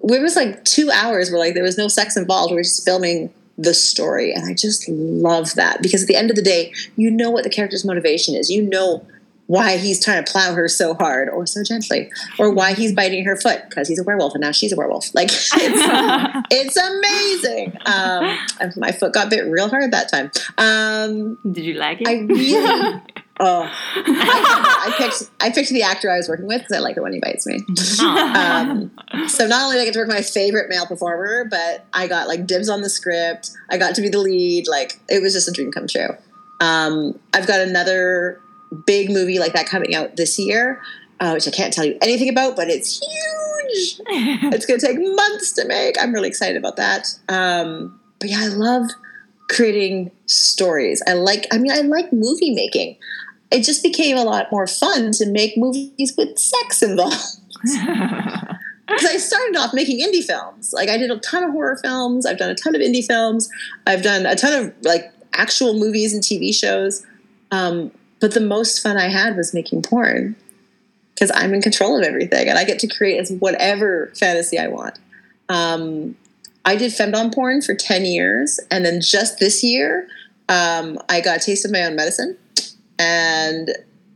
it was like two hours where like there was no sex involved. We were just filming the story, and I just love that because at the end of the day, you know what the character's motivation is. You know why he's trying to plow her so hard or so gently, or why he's biting her foot because he's a werewolf and now she's a werewolf. Like it's, it's amazing. Um, my foot got bit real hard that time. Um, Did you like it? I really. Oh, I, I picked I picked the actor I was working with because I like it when he bites me. Um, so not only did I get to work with my favorite male performer, but I got like dibs on the script. I got to be the lead. Like it was just a dream come true. Um, I've got another big movie like that coming out this year, uh, which I can't tell you anything about, but it's huge. it's going to take months to make. I'm really excited about that. Um, but yeah, I love creating stories. I like, I mean, I like movie making. It just became a lot more fun to make movies with sex involved. Because I started off making indie films. Like I did a ton of horror films. I've done a ton of indie films. I've done a ton of like actual movies and TV shows. Um, but the most fun I had was making porn because I'm in control of everything and I get to create as whatever fantasy I want. Um, I did femdom porn for 10 years. And then just this year, um, I got a taste of my own medicine and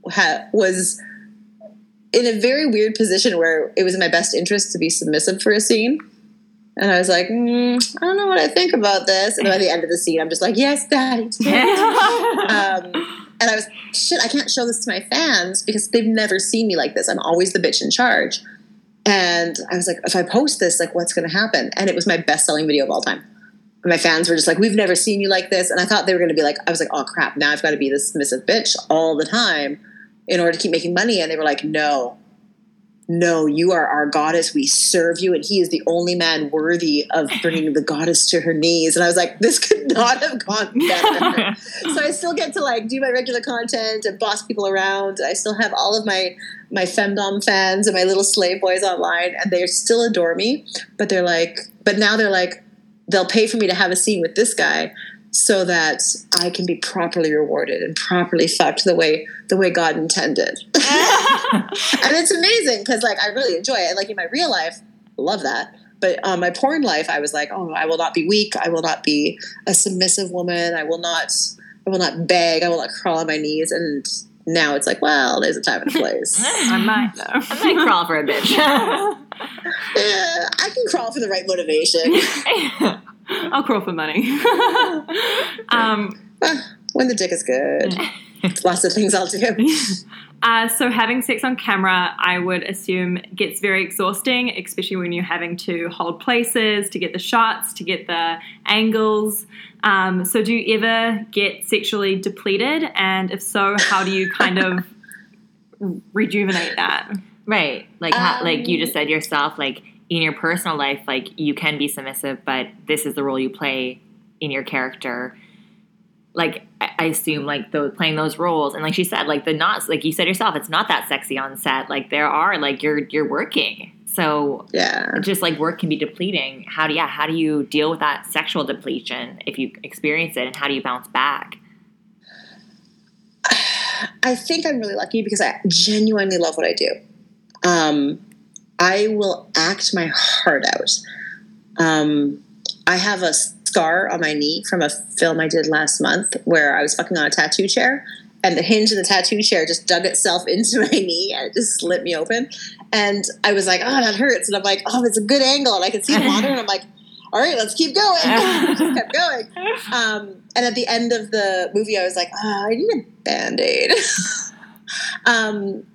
ha- was in a very weird position where it was in my best interest to be submissive for a scene. And I was like, mm, I don't know what I think about this. And by the end of the scene, I'm just like, yes, daddy. um, and I was, shit, I can't show this to my fans because they've never seen me like this. I'm always the bitch in charge. And I was like, if I post this, like, what's going to happen? And it was my best selling video of all time. And my fans were just like, we've never seen you like this. And I thought they were going to be like, I was like, oh crap, now I've got to be this submissive bitch all the time in order to keep making money. And they were like, no, no, you are our goddess. We serve you. And he is the only man worthy of bringing the goddess to her knees. And I was like, this could not have gone better. so I still get to like do my regular content and boss people around. I still have all of my, my femdom fans and my little slave boys online and they still adore me. But they're like, but now they're like, they'll pay for me to have a scene with this guy so that I can be properly rewarded and properly fucked the way the way God intended. and it's amazing because like I really enjoy it. Like in my real life, love that. But on my porn life, I was like, oh, I will not be weak. I will not be a submissive woman. I will not. I will not beg. I will not crawl on my knees. And now it's like, well, there's a time and a place. I might though. I might crawl for a bitch. Eh, yeah, I can crawl for the right motivation. I'll crawl for money. um, when the dick is good, lots of things I'll do. Uh, so having sex on camera, I would assume gets very exhausting, especially when you're having to hold places to get the shots, to get the angles. Um, so do you ever get sexually depleted? And if so, how do you kind of rejuvenate that? Right. Like Um, how, like you just said yourself, like in your personal life, like you can be submissive, but this is the role you play in your character. Like I assume like those playing those roles and like she said, like the not like you said yourself, it's not that sexy on set. Like there are like you're you're working. So Yeah. just like work can be depleting. How do yeah, how do you deal with that sexual depletion if you experience it and how do you bounce back? I think I'm really lucky because I genuinely love what I do. Um, I will act my heart out. Um, I have a scar on my knee from a film I did last month where I was fucking on a tattoo chair and the hinge of the tattoo chair just dug itself into my knee and it just slit me open. And I was like, oh, that hurts. And I'm like, oh, it's a good angle. And I can see the water. And I'm like, all right, let's keep going. just kept going. Um, and at the end of the movie, I was like, oh, I need a band aid. um,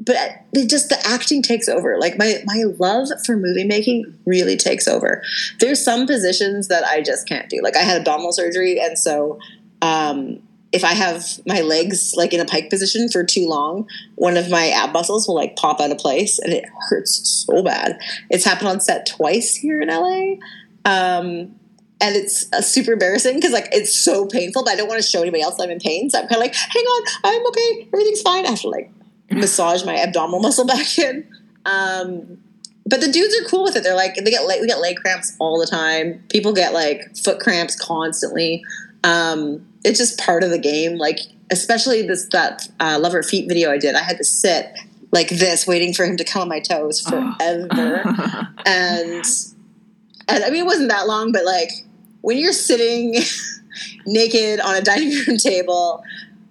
but it just the acting takes over. Like my my love for movie making really takes over. There's some positions that I just can't do. Like I had abdominal surgery, and so um, if I have my legs like in a pike position for too long, one of my ab muscles will like pop out of place, and it hurts so bad. It's happened on set twice here in LA. Um, and it's uh, super embarrassing because like it's so painful, but I don't want to show anybody else I'm in pain. So I'm kind of like, hang on, I'm okay, everything's fine. I have to like massage my abdominal muscle back in. Um, but the dudes are cool with it. They're like they get leg, we get leg cramps all the time. People get like foot cramps constantly. Um, it's just part of the game. Like especially this that uh, Love Her Feet video I did. I had to sit like this, waiting for him to come on my toes forever. and and I mean it wasn't that long, but like when you're sitting naked on a dining room table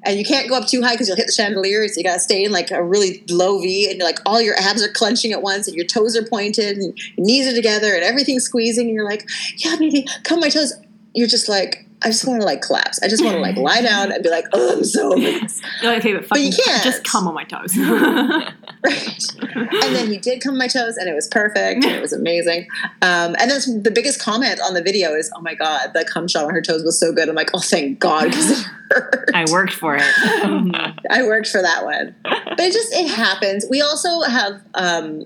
and you can't go up too high because you'll hit the chandelier, so you gotta stay in like a really low V, and you're like all your abs are clenching at once, and your toes are pointed, and your knees are together, and everything's squeezing, and you're like, yeah, baby, come my toes. You're just like, I just want to like collapse. I just want to like lie down and be like, oh, I'm so over this. You're like, okay, but, But you can't. just come on my toes. And then he did come my toes and it was perfect. It was amazing. Um, and then the biggest comment on the video is, oh my God, the cum shot on her toes was so good. I'm like, oh, thank God, because it hurt. I worked for it. I worked for that one. But it just, it happens. We also have um,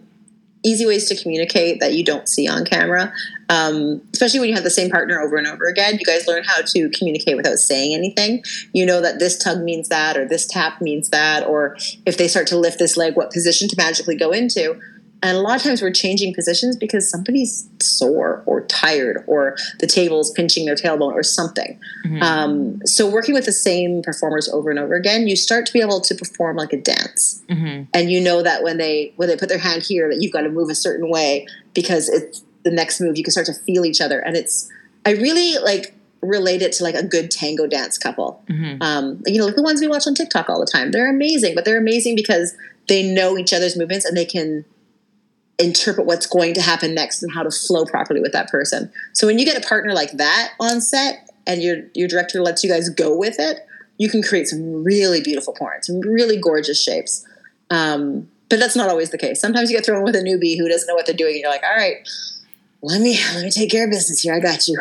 easy ways to communicate that you don't see on camera. Um, especially when you have the same partner over and over again, you guys learn how to communicate without saying anything. You know that this tug means that, or this tap means that, or if they start to lift this leg, what position to magically go into. And a lot of times we're changing positions because somebody's sore or tired or the table's pinching their tailbone or something. Mm-hmm. Um, so working with the same performers over and over again, you start to be able to perform like a dance. Mm-hmm. And you know that when they when they put their hand here that you've got to move a certain way because it's the next move. You can start to feel each other. And it's I really like relate it to like a good tango dance couple. Mm-hmm. Um, you know, like the ones we watch on TikTok all the time. They're amazing, but they're amazing because they know each other's movements and they can interpret what's going to happen next and how to flow properly with that person. So when you get a partner like that on set and your your director lets you guys go with it, you can create some really beautiful porn, some really gorgeous shapes. Um, but that's not always the case. Sometimes you get thrown with a newbie who doesn't know what they're doing, and you're like, "All right, let me let me take care of business here. I got you."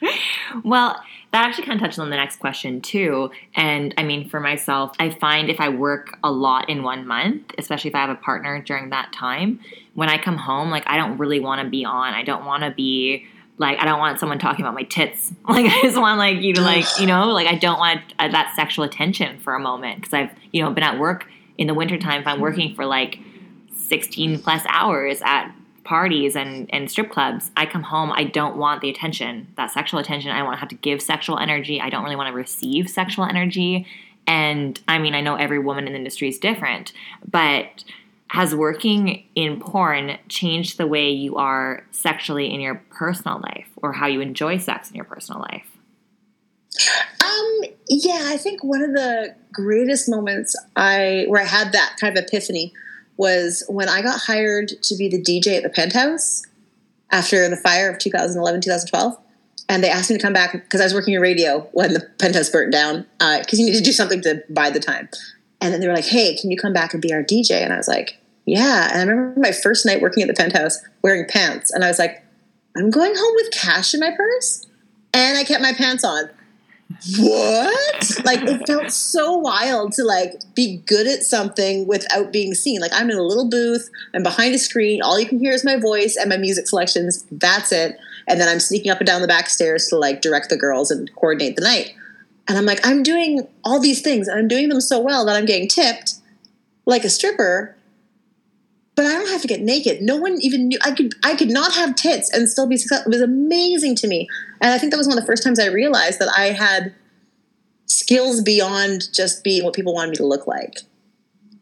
well, that actually kind of touches on the next question too. And I mean, for myself, I find if I work a lot in one month, especially if I have a partner during that time, when I come home, like I don't really want to be on. I don't want to be like I don't want someone talking about my tits. Like I just want like you to like you know like I don't want uh, that sexual attention for a moment because I've you know been at work in the wintertime if I'm working for like 16 plus hours at parties and, and strip clubs, I come home, I don't want the attention, that sexual attention. I want to have to give sexual energy. I don't really want to receive sexual energy. And I mean, I know every woman in the industry is different, but has working in porn changed the way you are sexually in your personal life or how you enjoy sex in your personal life? Um, yeah, I think one of the greatest moments I where I had that kind of epiphany was when I got hired to be the DJ at the Penthouse after the fire of 2011, 2012. And they asked me to come back because I was working in radio when the Penthouse burnt down because uh, you need to do something to buy the time. And then they were like, hey, can you come back and be our DJ? And I was like, yeah. And I remember my first night working at the Penthouse wearing pants. And I was like, I'm going home with cash in my purse. And I kept my pants on what? like it felt so wild to like be good at something without being seen. Like I'm in a little booth, I'm behind a screen, all you can hear is my voice and my music selections. That's it. And then I'm sneaking up and down the back stairs to like direct the girls and coordinate the night. And I'm like, I'm doing all these things and I'm doing them so well that I'm getting tipped like a stripper but I don't have to get naked. No one even knew I could I could not have tits and still be successful. It was amazing to me. And I think that was one of the first times I realized that I had skills beyond just being what people wanted me to look like.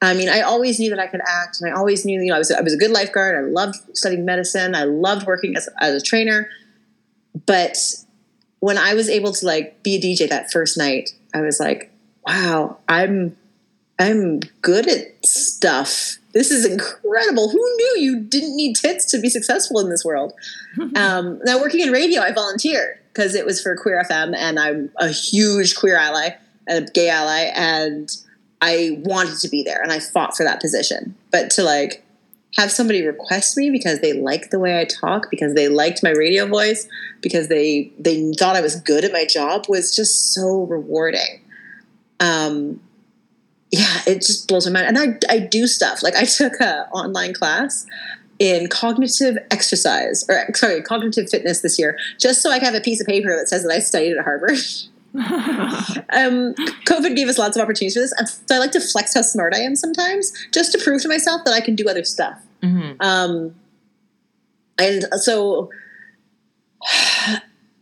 I mean, I always knew that I could act, and I always knew, you know, I was, I was a good lifeguard. I loved studying medicine. I loved working as, as a trainer. But when I was able to like be a DJ that first night, I was like, wow, I'm I'm good at stuff this is incredible. Who knew you didn't need tits to be successful in this world? um, now, working in radio, I volunteered because it was for Queer FM, and I'm a huge queer ally, and a gay ally, and I wanted to be there, and I fought for that position. But to like have somebody request me because they liked the way I talk, because they liked my radio voice, because they they thought I was good at my job was just so rewarding. Um, yeah, it just blows my mind. And I, I do stuff like I took a online class in cognitive exercise or sorry, cognitive fitness this year, just so I can have a piece of paper that says that I studied at Harvard. um, COVID gave us lots of opportunities for this, so I like to flex how smart I am sometimes, just to prove to myself that I can do other stuff. Mm-hmm. Um, and so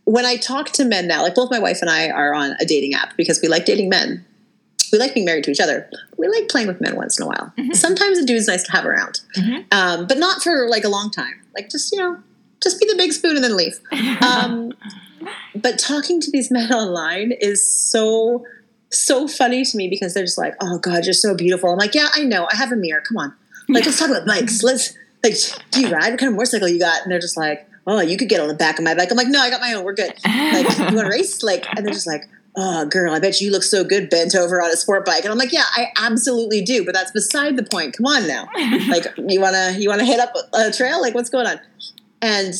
when I talk to men now, like both my wife and I are on a dating app because we like dating men we like being married to each other. We like playing with men once in a while. Mm-hmm. Sometimes a dude's nice to have around, mm-hmm. um, but not for like a long time. Like just you know, just be the big spoon and then leave. Um, but talking to these men online is so so funny to me because they're just like, "Oh God, you're so beautiful." I'm like, "Yeah, I know. I have a mirror. Come on, like let's talk about bikes. Let's like, do you ride? What kind of motorcycle you got?" And they're just like, "Oh, you could get on the back of my bike." I'm like, "No, I got my own. We're good. Like, you want to race?" Like, and they're just like oh, girl, I bet you look so good bent over on a sport bike. And I'm like, yeah, I absolutely do, but that's beside the point. Come on now. like, you want to, you want to hit up a trail? Like, what's going on? And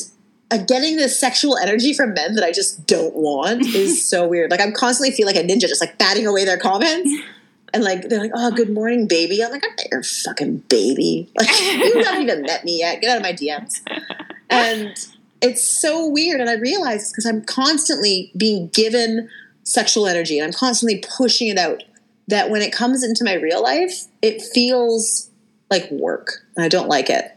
uh, getting this sexual energy from men that I just don't want is so weird. Like, I'm constantly feel like a ninja, just like batting away their comments. And like they're like, "Oh, good morning, baby." I'm like, "I'm not your fucking baby. Like, you haven't even met me yet. Get out of my DMs." And it's so weird. And I realize because I'm constantly being given sexual energy and I'm constantly pushing it out that when it comes into my real life, it feels like work. And I don't like it.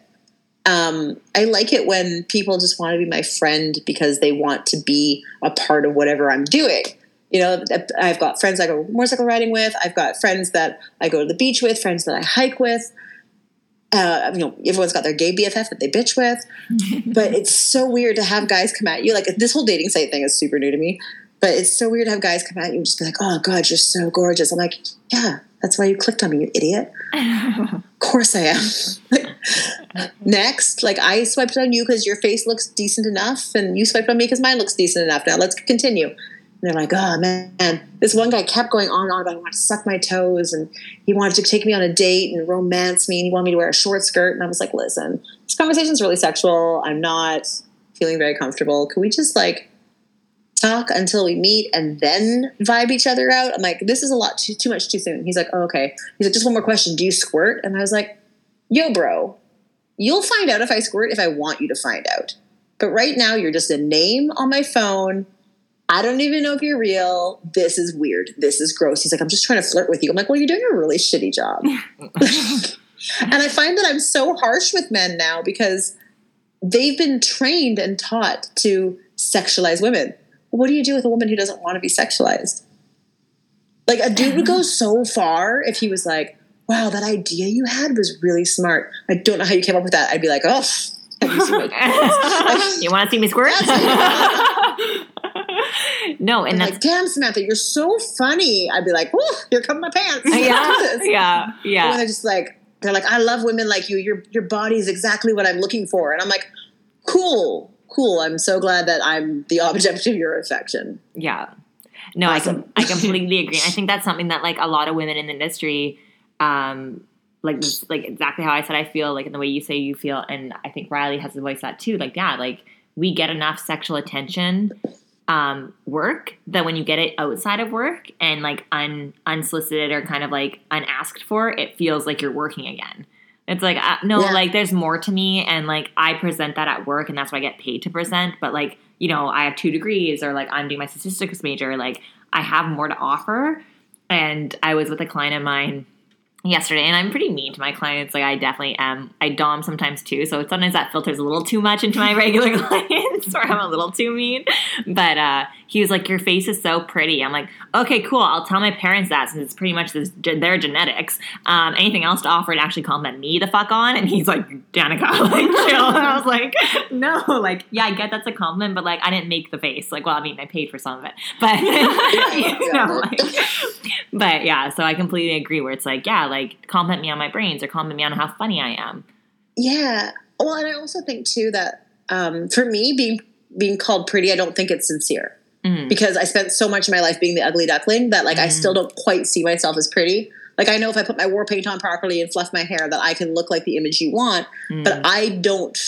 Um, I like it when people just want to be my friend because they want to be a part of whatever I'm doing. You know, I've got friends I go motorcycle riding with. I've got friends that I go to the beach with, friends that I hike with uh, you know, everyone's got their gay BFF that they bitch with, but it's so weird to have guys come at you. Like this whole dating site thing is super new to me, but it's so weird to have guys come at you and just be like, "Oh God, you're so gorgeous." I'm like, "Yeah, that's why you clicked on me, you idiot." of course I am. Next, like I swiped on you because your face looks decent enough, and you swiped on me because mine looks decent enough. Now let's continue. And they're like, oh man, this one guy kept going on and on about I want to suck my toes and he wanted to take me on a date and romance me and he wanted me to wear a short skirt. And I was like, listen, this conversation is really sexual. I'm not feeling very comfortable. Can we just like talk until we meet and then vibe each other out? I'm like, this is a lot too, too much too soon. He's like, oh, okay. He's like, just one more question. Do you squirt? And I was like, yo, bro, you'll find out if I squirt if I want you to find out. But right now, you're just a name on my phone I don't even know if you're real. This is weird. This is gross. He's like, I'm just trying to flirt with you. I'm like, well, you're doing a really shitty job. and I find that I'm so harsh with men now because they've been trained and taught to sexualize women. What do you do with a woman who doesn't want to be sexualized? Like a dude would go so far if he was like, wow, that idea you had was really smart. I don't know how you came up with that. I'd be like, oh, you You want to see me squirt? no, and, like, damn, Samantha, you're so funny. I'd be like, whoo, here come my pants. Yeah, yeah, yeah. And they're just like, they're like, I love women like you. Your your body is exactly what I'm looking for. And I'm like, cool, cool. I'm so glad that I'm the object of your affection. Yeah. No, awesome. I com- I completely agree. I think that's something that like a lot of women in the industry, um, like this, like exactly how I said I feel, like in the way you say you feel, and I think Riley has to voice that too. Like, yeah, like we get enough sexual attention um, work that when you get it outside of work and like un, unsolicited or kind of like unasked for, it feels like you're working again. It's like uh, no, yeah. like there's more to me, and like I present that at work, and that's what I get paid to present. But like you know, I have two degrees, or like I'm doing my statistics major. Like I have more to offer. And I was with a client of mine yesterday and i'm pretty mean to my clients. Like i definitely am. I dom sometimes too. So sometimes that filters a little too much into my regular clients or i'm a little too mean. But uh he was like your face is so pretty. I'm like okay cool. I'll tell my parents that since it's pretty much this, their genetics. Um anything else to offer to actually compliment me the fuck on? And he's like danica like chill. And i was like no like yeah i get that's a compliment but like i didn't make the face. Like well i mean i paid for some of it. But you know like, but yeah so i completely agree where it's like yeah like compliment me on my brains or compliment me on how funny I am. Yeah. Well, and I also think too that um, for me, being being called pretty, I don't think it's sincere mm-hmm. because I spent so much of my life being the ugly duckling that like mm-hmm. I still don't quite see myself as pretty. Like I know if I put my war paint on properly and fluff my hair that I can look like the image you want, mm-hmm. but I don't.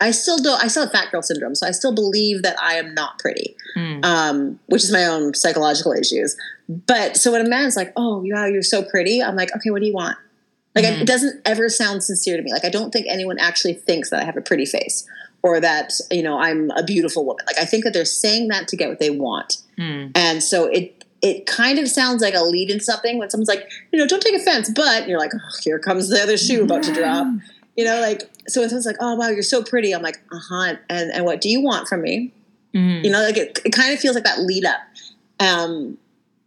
I still don't. I still have fat girl syndrome, so I still believe that I am not pretty, mm. um, which is my own psychological issues. But so when a man's like, "Oh, wow, you're so pretty," I'm like, "Okay, what do you want?" Like mm-hmm. it doesn't ever sound sincere to me. Like I don't think anyone actually thinks that I have a pretty face or that you know I'm a beautiful woman. Like I think that they're saying that to get what they want, mm. and so it it kind of sounds like a lead in something when someone's like, you know, don't take offense, but you're like, oh, here comes the other shoe about to drop. You know, like so when someone's like, oh wow, you're so pretty, I'm like, uh huh, and and what do you want from me? Mm. You know, like it, it kind of feels like that lead up. Um,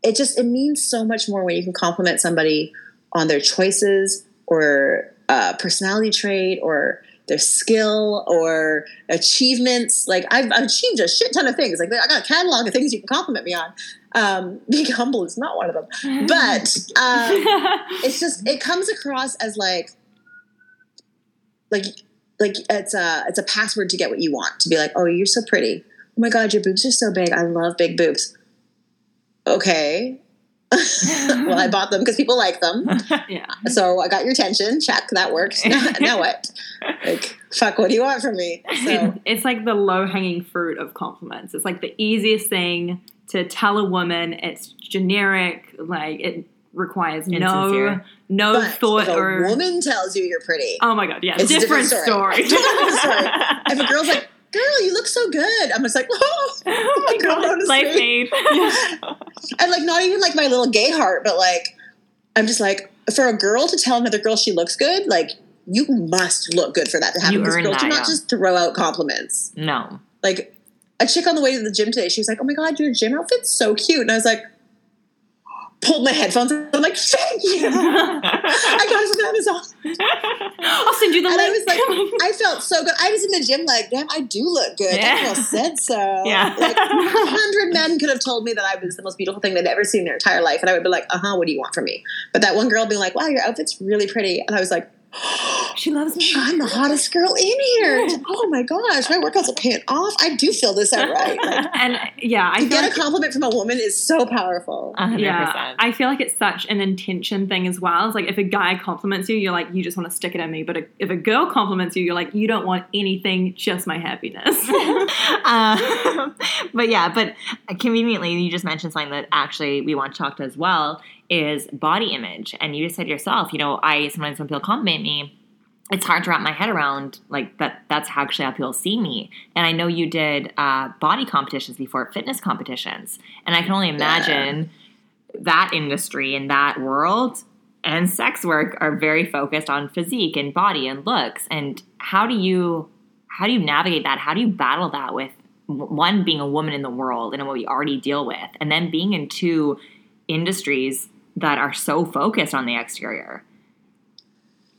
it just it means so much more when you can compliment somebody on their choices or uh, personality trait or their skill or achievements. Like I've, I've, achieved a shit ton of things. Like I got a catalog of things you can compliment me on. Um, being humble is not one of them, but um, it's just it comes across as like like like it's a it's a password to get what you want. To be like, oh, you're so pretty. Oh my god, your boobs are so big. I love big boobs okay. well, I bought them because people like them. Yeah. So I got your attention. Check, that worked. Now, now what? Like, fuck, what do you want from me? So, It's like the low hanging fruit of compliments. It's like the easiest thing to tell a woman. It's generic. Like it requires no no but thought if a or. woman tells you you're pretty, Oh my god! Yeah, It's a different, different story. story. Different story. if a girl's like, girl, you look so good, I'm just like, oh, oh my Girl, god! Life made. and like not even like my little gay heart, but like I'm just like for a girl to tell another girl she looks good, like you must look good for that to happen. Because girls do not yeah. just throw out compliments. no. Like a chick on the way to the gym today, she was like, "Oh my god, your gym outfit's so cute," and I was like. Pulled my headphones and I'm like, thank you. I got it from Amazon. I'll send you the And link. I was like, I felt so good. I was in the gym like, damn, I do look good. Yeah. That girl said so. Yeah. Like, a hundred men could have told me that I was the most beautiful thing they'd ever seen in their entire life. And I would be like, uh huh, what do you want from me? But that one girl being like, wow, your outfit's really pretty. And I was like, she loves me. I'm the hottest girl in here. Oh my gosh, my workouts are paying off. I do feel this out right. Like, And yeah, I to get like a compliment from a woman is so powerful. A hundred Yeah. I feel like it's such an intention thing as well. It's like if a guy compliments you, you're like, you just want to stick it at me. But if a girl compliments you, you're like, you don't want anything, just my happiness. um, but yeah, but conveniently, you just mentioned something that actually we want to talk to as well is body image. And you just said yourself, you know, I sometimes when people compliment me, it's hard to wrap my head around like that. That's actually how people see me. And I know you did uh, body competitions before, fitness competitions, and I can only imagine that industry and that world and sex work are very focused on physique and body and looks. And how do you how do you navigate that? How do you battle that with one being a woman in the world and what we already deal with, and then being in two industries that are so focused on the exterior?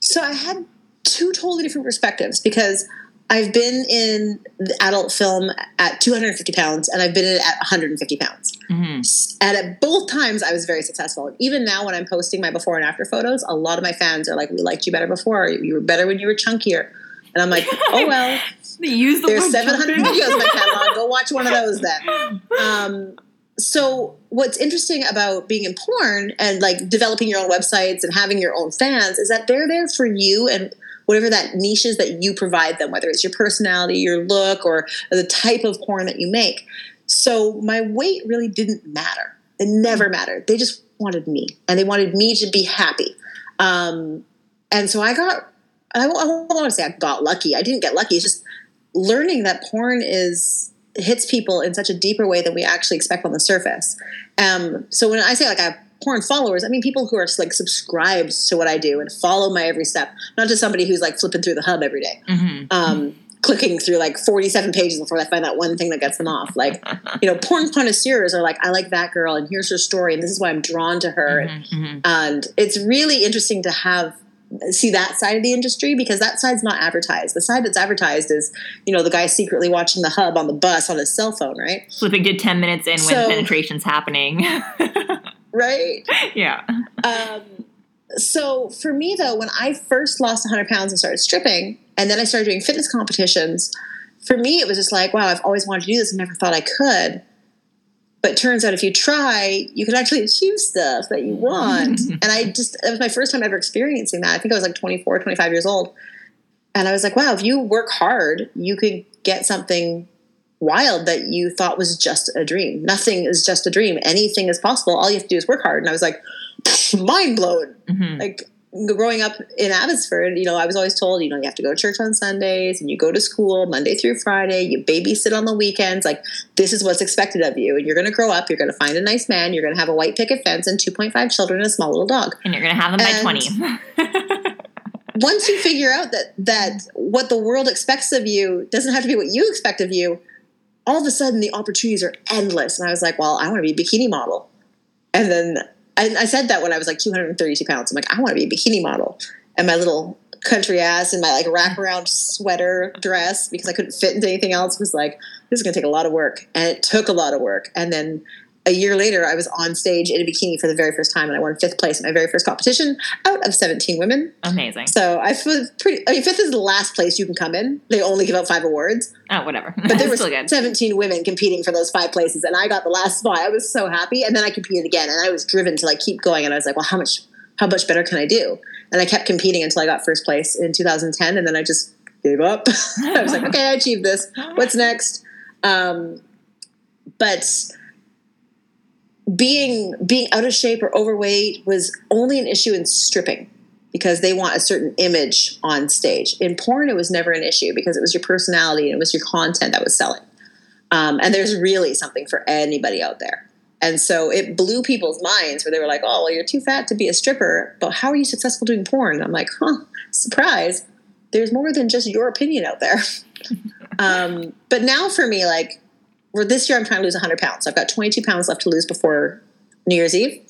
So I had two totally different perspectives because I've been in the adult film at 250 pounds and I've been in it at 150 pounds. hmm And at both times, I was very successful. Even now, when I'm posting my before and after photos, a lot of my fans are like, "We liked you better before. You were better when you were chunkier." And I'm like, "Oh well, Use the there's 700 chunky. videos in my catalog. Go watch one of those then." Um, so what's interesting about being in porn and like developing your own websites and having your own fans is that they're there for you and whatever that niche is that you provide them, whether it's your personality, your look, or the type of porn that you make. So my weight really didn't matter. It never mattered. They just wanted me, and they wanted me to be happy. Um, and so I got. I don't, I don't want to say I got lucky. I didn't get lucky. It's just learning that porn is hits people in such a deeper way than we actually expect on the surface. Um, so when I say like I have porn followers, I mean people who are like subscribed to what I do and follow my every step, not just somebody who's like flipping through the hub every day hmm um, clicking through like 47 pages before they find that one thing that gets them off. Like, you know, porn connoisseurs are like, I like that girl and here's her story and this is why I'm drawn to her. hmm And it's really interesting to have see that side of the industry because that side's not advertised. The side that's advertised is, you know, the guy secretly watching the hub on the bus on his cell phone, right? Flipping to ten minutes in when So- penetration's happening. Right. yeah. Um, so for me though, when I first lost 100 pounds and started stripping, and then I started doing fitness competitions, for me it was just like, wow, I've always wanted to do this and never thought I could. But turns out if you try, you can actually achieve stuff that you want. and I just, it was my first time ever experiencing that. I think I was like 24, 25 years old. And I was like, wow, if you work hard, you could get something wild that you thought was just a dream. Nothing is just a dream. Anything is possible. All you have to do is work hard. And I was like, mind blown. hmm Like growing up in Abbotsford, you know, I was always told, you know, you have to go to church on Sundays and you go to school Monday through Friday, you babysit on the weekends. Like, this is what's expected of you. And you're going to grow up, you're going to find a nice man, you're going to have a white picket fence and 2.5 children and a small little dog. And you're gonna have them by twenty. Once you figure out that that what the world expects of you doesn't have to be what you expect of you, all of a sudden the opportunities are endless. And I was like, well, I want to be a bikini model. And then I, I said that when I was like 232 pounds. I'm like, I want to be a bikini model. And my little country ass and my like wraparound sweater dress because I couldn't fit into anything else was like, this is going to take a lot of work. And it took a lot of work. And then a year later, I was on stage in a bikini for the very first time, and I won fifth place in my very first competition out of 17 women. Amazing. So I was pretty. I mean, fifth is the last place you can come in. They only give out five awards, Oh, whatever. but there were still good. 17 women competing for those five places, and I got the last spot. I was so happy, and then I competed again, and I was driven to like keep going. And I was like, well, how much, how much better can I do? And I kept competing until I got first place in 2010, and then I just gave up. I was like, okay, I achieved this. What's next? Um, but being being out of shape or overweight was only an issue in stripping because they want a certain image on stage. In porn, it was never an issue because it was your personality and it was your content that was selling. Um, and there's really something for anybody out there. And so it blew people's minds where they were like, oh, well, you're too fat to be a stripper, but how are you successful doing porn? And I'm like, huh, surprise. There's more than just your opinion out there. um, but now for me, like, well, this year I'm trying to lose 100 pounds. I've got 22 pounds left to lose before New Year's Eve,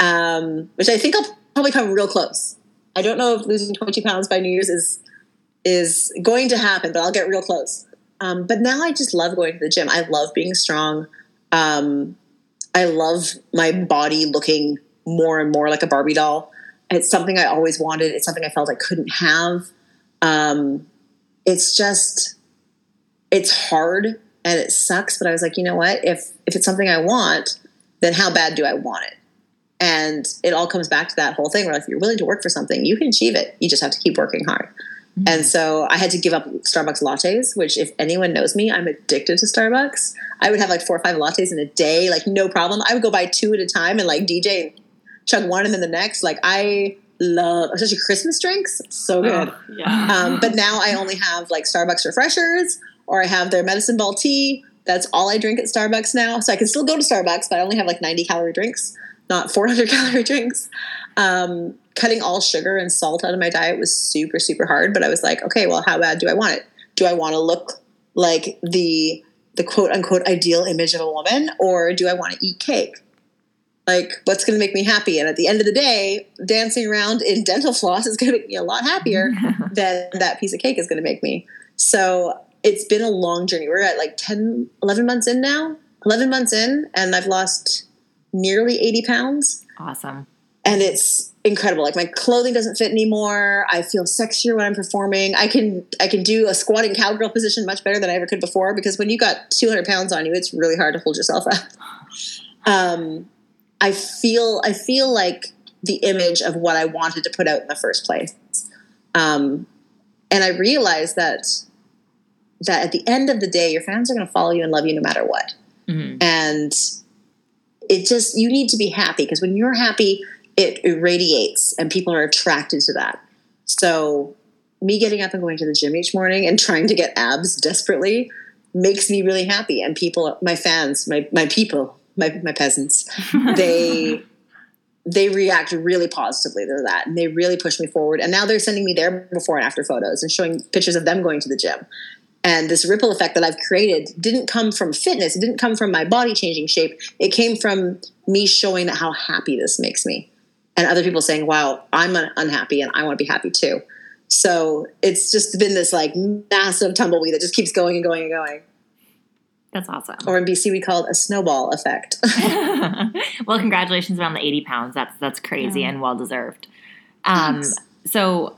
um, which I think I'll probably come real close. I don't know if losing 22 pounds by New Year's is is going to happen, but I'll get real close. Um, but now I just love going to the gym. I love being strong. Um, I love my body looking more and more like a Barbie doll. It's something I always wanted. It's something I felt I couldn't have. Um, it's just, it's hard and it sucks. But I was like, you know what? If if it's something I want, then how bad do I want it? And it all comes back to that whole thing where if you're willing to work for something, you can achieve it. You just have to keep working hard. And so I had to give up Starbucks lattes, which if anyone knows me, I'm addicted to Starbucks. I would have like four or five lattes in a day, like no problem. I would go buy two at a time and like DJ and chug one and then the next. Like I love, especially Christmas drinks, so good. Oh, yeah. Um, but now I only have like Starbucks refreshers or I have their medicine ball tea. That's all I drink at Starbucks now. So I can still go to Starbucks, but I only have like 90 calorie drinks, not 400 calorie drinks. Um, cutting all sugar and salt out of my diet was super, super hard. But I was like, okay, well, how bad do I want it? Do I want to look like the the quote unquote ideal image of a woman, or do I want to eat cake? Like, what's going to make me happy? And at the end of the day, dancing around in dental floss is going to make me a lot happier than that piece of cake is going to make me. So it's been a long journey. We're at like 10, 11 months in now, 11 months in, and I've lost nearly 80 pounds. Awesome. And it's incredible. Like my clothing doesn't fit anymore. I feel sexier when I'm performing. I can I can do a squatting cowgirl position much better than I ever could before because when you got 200 pounds on you, it's really hard to hold yourself up. Um, I feel I feel like the image of what I wanted to put out in the first place. Um, and I realized that that at the end of the day, your fans are going to follow you and love you no matter what. Mhm. And it just you need to be happy because when you're happy, it irradiates and people are attracted to that. So me getting up and going to the gym each morning and trying to get abs desperately makes me really happy. And people, my fans, my my people, my my peasants, they they react really positively to that and they really push me forward. And now they're sending me their before and after photos and showing pictures of them going to the gym. And this ripple effect that I've created didn't come from fitness. It didn't come from my body changing shape. It came from me showing how happy this makes me. And other people saying, wow, I'm unhappy and I want to be happy too. So it's just been this like massive tumbleweed that just keeps going and going and going. That's awesome. Or in BC, we call it a snowball effect. well, congratulations on the 80 pounds. That's that's crazy Yeah. and well deserved. Um, so,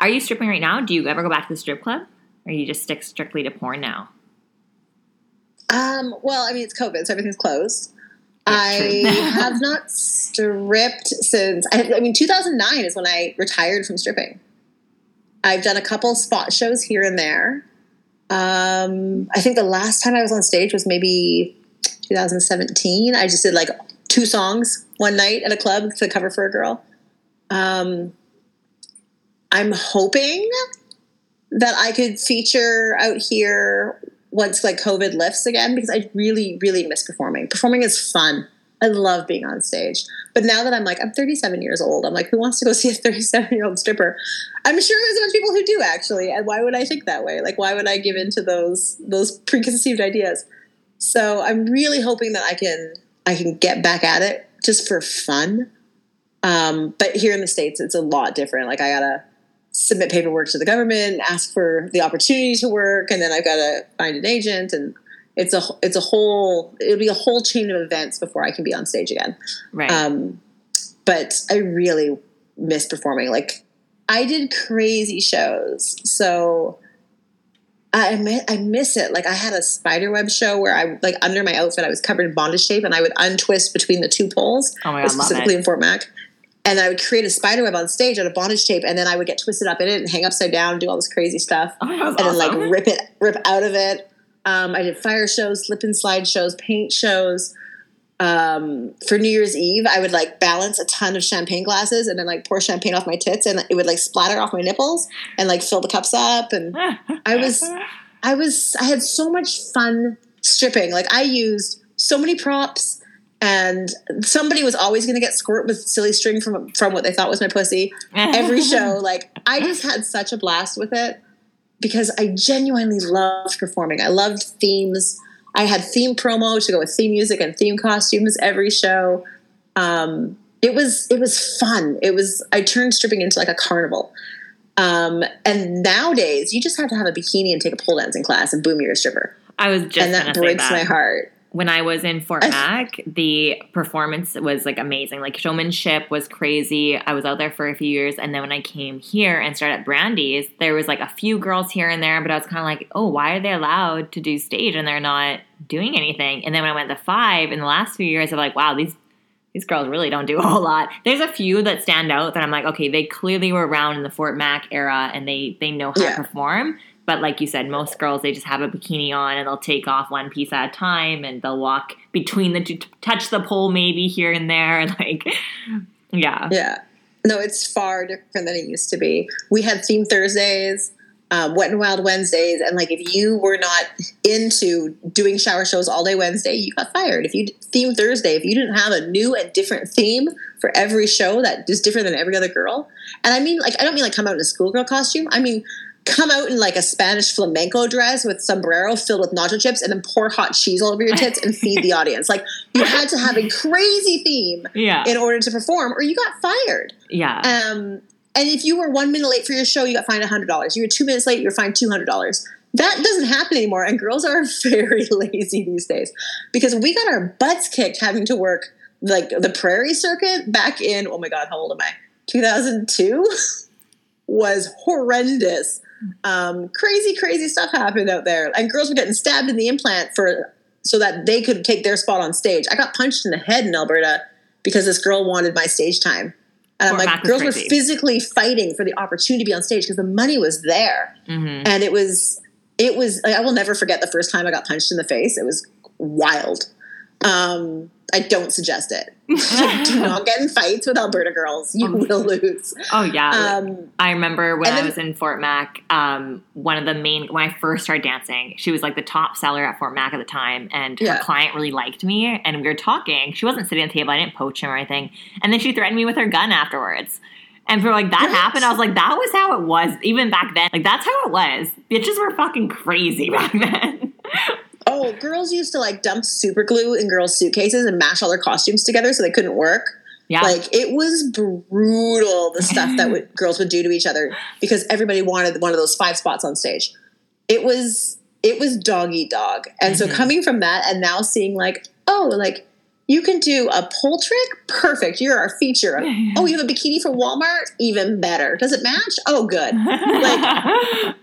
are you stripping right now? Do you ever go back to the strip club, or you just stick strictly to porn now? Um, well, I mean, it's COVID, so everything's closed. Yeah, I have not stripped since, I, I mean, 2009 is when I retired from stripping. I've done a couple spot shows here and there. Um, I think the last time I was on stage was maybe 2017. I just did like two songs one night at a club to cover for a girl. Um, I'm hoping that I could feature out here once like COVID lifts again because I really, really miss performing. Performing is fun. I love being on stage. But now that I'm like, I'm 37 years old, I'm like, who wants to go see a 37 year old stripper? I'm sure there's a bunch of people who do actually. And why would I think that way? Like, why would I give in to those those preconceived ideas? So I'm really hoping that I can I can get back at it just for fun. Um, but here in the states, it's a lot different. Like I gotta submit paperwork to the government, ask for the opportunity to work, and then I've got to find an agent, and it's a it's a whole it'll be a whole chain of events before I can be on stage again. Right. Um, but I really miss performing. Like I did crazy shows, so I mi- I miss it. Like I had a spiderweb show where I like under my outfit I was covered in bondage tape and I would untwist between the two poles, oh my god, specifically in Fort Mac. And I would create a spider web on stage out of bondage tape, and then I would get twisted up in it and hang upside down and do all this crazy stuff Oh, and then like rip it rip out of it. Um, I did fire shows, slip and slide shows, paint shows. Um, for New Year's Eve, I would like balance a ton of champagne glasses and then like pour champagne off my tits, and it would like splatter off my nipples and like fill the cups up. And I was, I was, I had so much fun stripping. Like I used so many props, and somebody was always going to get squirt with silly string from from what they thought was my pussy every show. Like I just had such a blast with it because I genuinely loved performing. I loved themes. I had theme promo to go with theme music and theme costumes every show. Um, it was it was fun. It was I turned stripping into like a carnival. Um, and nowadays, you just have to have a bikini and take a pole dancing class, and boom, you're a stripper. I was just and that breaks that. my heart. When I was in Fort Mac, the performance was like amazing. Like showmanship was crazy. I was out there for a few years, and then when I came here and started at Brandy's, there was like a few girls here and there, but I was kind of like, oh, why are they allowed to do stage and they're not doing anything? And then when I went to five in the last few years, I'm like, wow, these these girls really don't do a whole lot. There's a few that stand out that I'm like, okay, they clearly were around in the Fort Mac era and they they know how Yeah. to perform. But like you said, most girls they just have a bikini on and they'll take off one piece at a time and they'll walk between the two, touch the pole maybe here and there. Like, yeah, Yeah. No, it's far different than it used to be. We had theme Thursdays, um, Wet and Wild Wednesdays, and like if you were not into doing shower shows all day Wednesday, you got fired. If you theme Thursday, if you didn't have a new and different theme for every show that is different than every other girl, and I mean like I don't mean like come out in a schoolgirl costume. I mean come out in like a Spanish flamenco dress with sombrero filled with nacho chips, and then pour hot cheese all over your tits and feed the audience. Like you had to have a crazy theme yeah, in order to perform, or you got fired. yeah. Um, and if you were one minute late for your show, you got fined hundred dollars. You were two minutes late, you were fined two hundred dollars. That doesn't happen anymore, and girls are very lazy these days because we got our butts kicked having to work like the prairie circuit back in. Oh my god, how old am I? Two thousand two was horrendous. Um, crazy, crazy stuff happened out there, and girls were getting stabbed in the implant for so that they could take their spot on stage. I got punched in the head in Alberta because this girl wanted my stage time. And I'm like, Mac girls were physically fighting for the opportunity to be on stage because the money was there, hmm and it was, it was. I will never forget the first time I got punched in the face. It was wild. Um, I don't suggest it. Do not get in fights with Alberta girls. You will lose. Oh yeah. Um, I remember when and I was in Fort Mac, um, one of the main when I first started dancing, she was like the top seller at Fort Mac at the time, and her Yeah. client really liked me, and we were talking. She wasn't sitting at the table; I didn't poach him or anything, and then she threatened me with her gun afterwards. And for like that What? happened, I was like, that was how it was even back then. Like that's how it was. Bitches were fucking crazy back then. Oh, girls used to like dump super glue in girls' suitcases and mash all their costumes together so they couldn't work. yeah, Like it was brutal the stuff that would, girls would do to each other because everybody wanted one of those five spots on stage. It was it was dog eat dog. And so Mhm. coming from that and now seeing like, oh, like you can do a pole trick? Perfect. You're our feature. Oh, you have a bikini from Walmart? Even better. Does it match? Oh, good.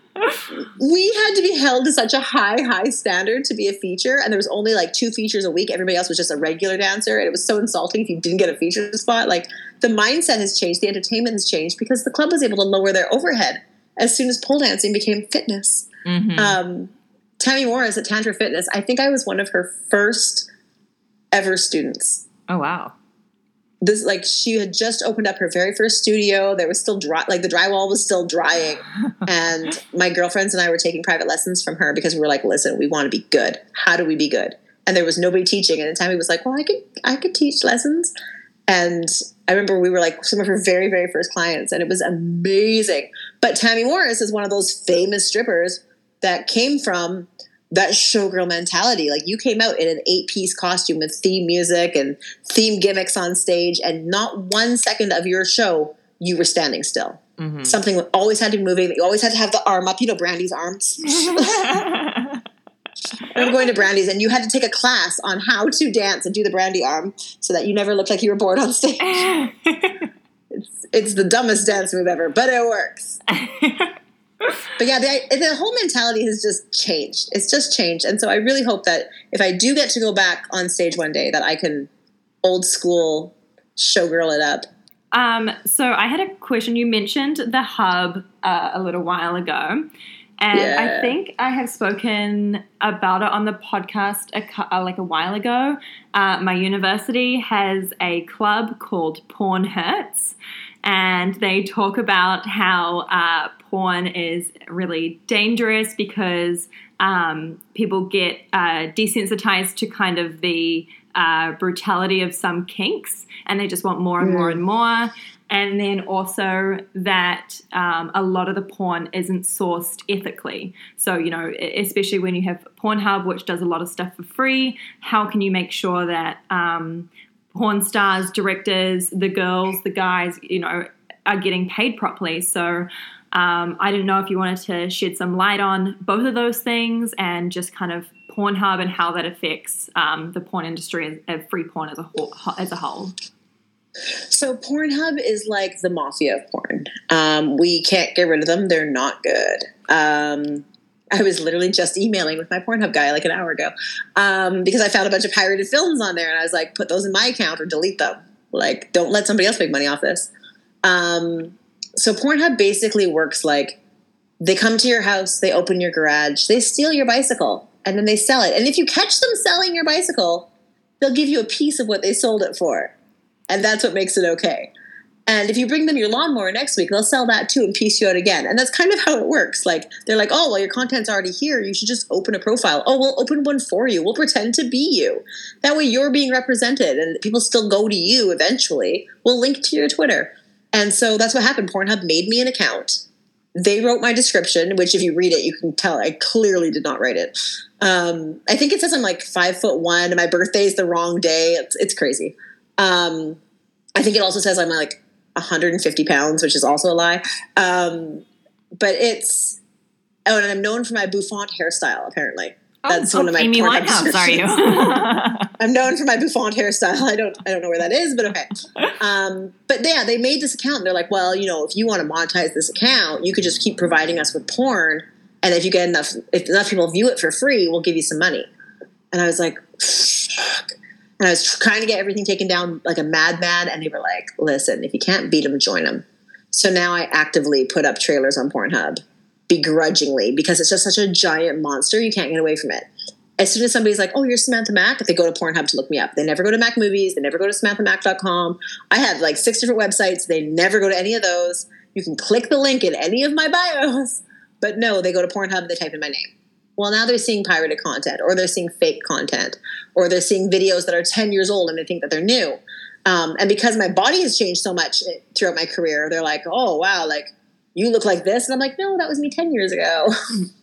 we had to be held to such a high, high standard to be a feature, and there was only like two features a week. Everybody else was just a regular dancer, and it was so insulting if you didn't get a feature spot. Like the mindset has changed, the entertainment has changed because the club was able to lower their overhead as soon as pole dancing became fitness. Mhm. Um, Tammy Morris at Tantra Fitness, I think I was one of her first ever students oh wow. This like she had just opened up her very first studio. There was still dry like the drywall was still drying. And my girlfriends and i were taking private lessons from her because we were like listen we want to be good. How do we be good? And there was nobody teaching. And the time Tammy was like well i could i could teach lessons. And i remember we were like some of her very very first clients and it was amazing. But tammy morris is one of those famous strippers that came from that showgirl mentality. Like you came out in an eight piece costume with theme music and theme gimmicks on stage, and not one second of your show you were standing still. Mhm. Something always had to be moving. You always had to have the arm up. You know, Brandy's arms. I'm going to Brandy's, and you had to take a class on how to dance and do the Brandy arm so that you never looked like you were bored on stage. it's, it's the dumbest dance move ever, but it works. but yeah, the, the whole mentality has just changed. It's just changed. And so I really hope that if I do get to go back on stage one day, that I can old school showgirl it up. Um, so I had a question. You mentioned the hub uh, a little while ago. And Yeah. I think I have spoken about it on the podcast a, uh, like a while ago. Uh, my university has a club called Porn Hurts, and they talk about how uh, porn is really dangerous because um, people get uh, desensitized to kind of the uh, brutality of some kinks, and they just want more and more and more. And then also that um, a lot of the porn isn't sourced ethically. So, you know, especially when you have Pornhub, which does a lot of stuff for free, how can you make sure that um, porn stars, directors, the girls, the guys, you know, are getting paid properly? So, um, I didn't know if you wanted to shed some light on both of those things and just kind of Pornhub and how that affects um, the porn industry and free porn as a whole. As a whole. So Pornhub is like the mafia of porn. Um, we can't get rid of them; they're not good. Um, I was literally just emailing with my Pornhub guy like an hour ago um, because I found a bunch of pirated films on there, and I was like, "Put those in my account or delete them. Like, don't let somebody else make money off this." Um, so Pornhub basically works like they come to your house, they open your garage, they steal your bicycle, and then they sell it. And if you catch them selling your bicycle, they'll give you a piece of what they sold it for and that's what makes it okay. And if you bring them your lawnmower next week, they'll sell that too and piece you out again. And that's kind of how it works. Like they're like, oh, well, your content's already here. You should just open a profile. Oh, we'll open one for you. We'll pretend to be you. That way, you're being represented, and people still go to you eventually. We'll link to your Twitter. And so that's what happened. Pornhub made me an account. They wrote my description, which if you read it, you can tell I clearly did not write it. Um, I think it says I'm like five foot one, and my is the wrong day. It's, it's crazy. Um, I think it also says I'm like 150 pounds, which is also a lie. Um, but it's oh, and I'm known for my bouffant hairstyle. Apparently, that's one of my Amy Winehouse, are you? I'm known for my bouffant hairstyle. I don't I don't know where that is, but okay. Um, but yeah, they made this account. And they're like, well, you know, if you want to monetize this account, you could just keep providing us with porn, and if you get enough, if enough people view it for free, we'll give you some money. And I was like. And I was trying to get everything taken down like a madman, and they were like, listen, if you can't beat them, join them. So now I actively put up trailers on Pornhub begrudgingly because it's just such a giant monster, you can't get away from it. As soon as somebody's like, oh, you're Samantha Mack, they go to Pornhub to look me up. They never go to Mac Movies. They never go to SamanthaMack.com. I have like six different websites. They never go to any of those. You can click the link in any of my bios. But no, they go to Pornhub, they type in my name. Well, now they're seeing pirated content, or they're seeing fake content, or they're seeing videos that are 10 years old and they think that they're new. Um, and because my body has changed so much eh, throughout my career, they're like, oh, wow, like you look like this. And I'm like, no, that was me 10 years ago.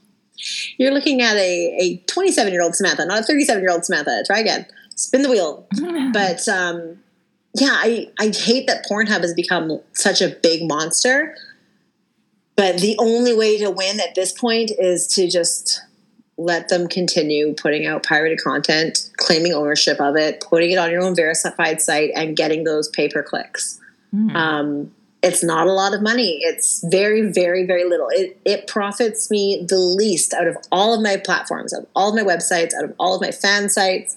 You're looking at a, a 27 year old Samantha, not a 37 year old Samantha. Try again. Spin the wheel. but um, yeah, I, I hate that Pornhub has become such a big monster. But the only way to win at this point is to just let them continue putting out pirated content, claiming ownership of it, putting it on your own verified site, and getting those pay per clicks. Um, it's not a lot of money. It's very, very, very little. It, it profits me the least out of all of my platforms, out of all of my websites, out of all of my fan sites.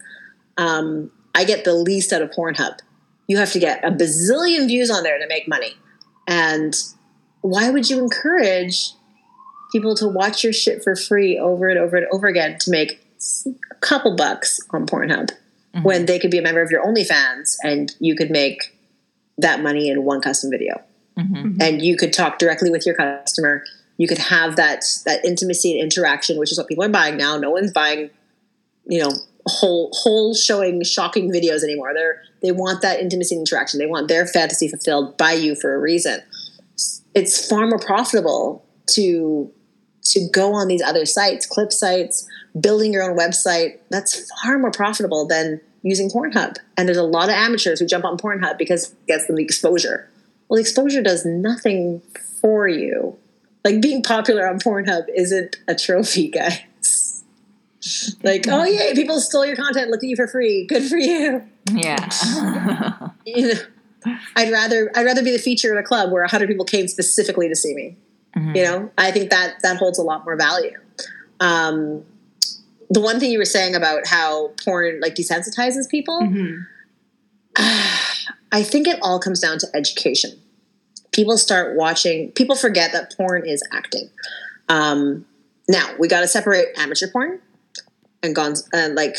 Um, I get the least out of Pornhub. You have to get a bazillion views on there to make money. And why would you encourage people to watch your shit for free over and over and over again to make a couple bucks on Pornhub mm-hmm. when they could be a member of your OnlyFans and you could make that money in one custom video? Mm-hmm. Mm-hmm. and you could talk directly with your customer. You could have that that intimacy and interaction, which is what people are buying now. No one's buying, you know, whole whole showing shocking videos anymore. They're they want that intimacy and interaction. They want their fantasy fulfilled by you for a reason. It's far more profitable to to go on these other sites, clip sites, building your own website. That's far more profitable than using Pornhub. And there's a lot of amateurs who jump on Pornhub because it gets them the exposure. Well, the exposure does nothing for you. Like being popular on Pornhub isn't a trophy, guys. like, oh yay, people stole your content, looked at you for free. Good for you. Yeah. You know, I'd rather I'd rather be the feature at a club where hundred people came specifically to see me. Mhm. You know, I think that that holds a lot more value. Um, the one thing you were saying about how porn like desensitizes people, Mhm. I think it all comes down to education. People start watching. People forget that porn is acting. Um, now we got to separate amateur porn and gone and like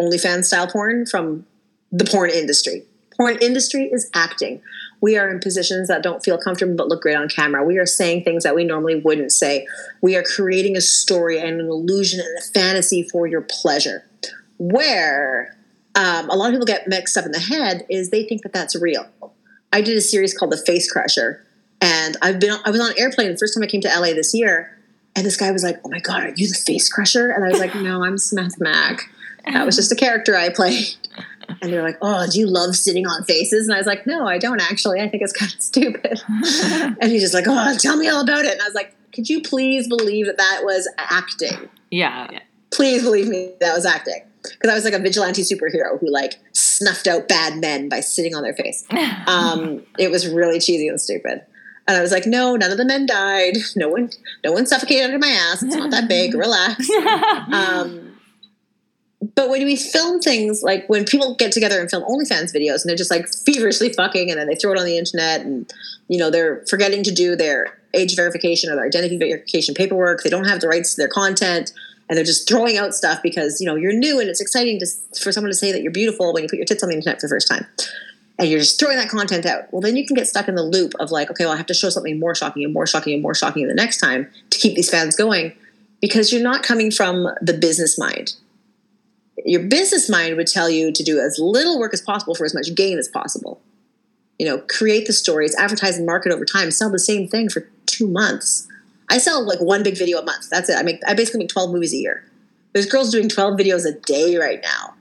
OnlyFans style porn from the porn industry. Porn industry is acting. We are in positions that don't feel comfortable but look great on camera. We are saying things that we normally wouldn't say. We are creating a story and an illusion and a fantasy for your pleasure. Where um, a lot of people get mixed up in the head is they think that that's real. I did a series called The Face Crusher, and I've been I was on an airplane the first time I came to LA this year, and this guy was like, "Oh my god, are you the Face Crusher?" And I was like, "No, I'm Samantha Mack. That was just a character I played." And they're like, "Oh, do you love sitting on faces?" And I was like, "No, I don't actually. I think it's kind of stupid." and he's just like, "Oh, tell me all about it." And I was like, "Could you please believe that that was acting?" yeah. please believe me that was acting because I was like a vigilante superhero who like snuffed out bad men by sitting on their face. Um, it was really cheesy and stupid. And I was like, no, none of the men died. No one, no one suffocated under my ass. It's not that big. Relax. Um, but when we film things like when people get together and film OnlyFans videos and they're just like feverishly fucking and then they throw it on the internet and you know they're forgetting to do their age verification or their identity verification paperwork. They don't have the rights to their content and they're just throwing out stuff because you know you're new and it's exciting to, for someone to say that you're beautiful when you put your tits on the internet for the first time and you're just throwing that content out well then you can get stuck in the loop of like okay well i have to show something more shocking and more shocking and more shocking the next time to keep these fans going because you're not coming from the business mind your business mind would tell you to do as little work as possible for as much gain as possible you know create the stories advertise and market over time sell the same thing for two months I sell like one big video a month. That's it. I make I basically make 12 movies a year. There's girls doing 12 videos a day right now.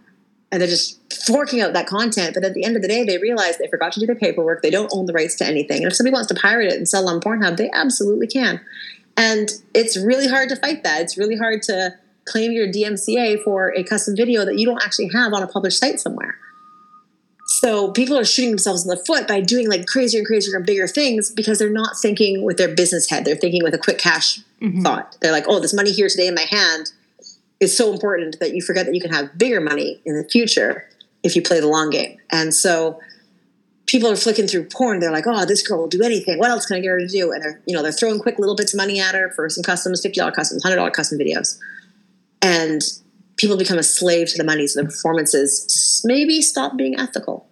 And they're just forking out that content. But at the end of the day, they realize they forgot to do their paperwork. They don't own the rights to anything. And if somebody wants to pirate it and sell on Pornhub, they absolutely can. And it's really hard to fight that. It's really hard to claim your DMCA for a custom video that you don't actually have on a published site somewhere. So people are shooting themselves in the foot by doing like crazier and crazier and bigger things because they're not thinking with their business head. They're thinking with a quick cash Mhm. thought. They're like, oh, this money here today in my hand is so important that you forget that you can have bigger money in the future if you play the long game. And so people are flicking through porn. They're like, oh, this girl will do anything. What else can I get her to do? And they're, you know, they're throwing quick little bits of money at her for some customs, $50 customs, $100 custom videos. And people become a slave to the money. So the performances maybe stop being ethical.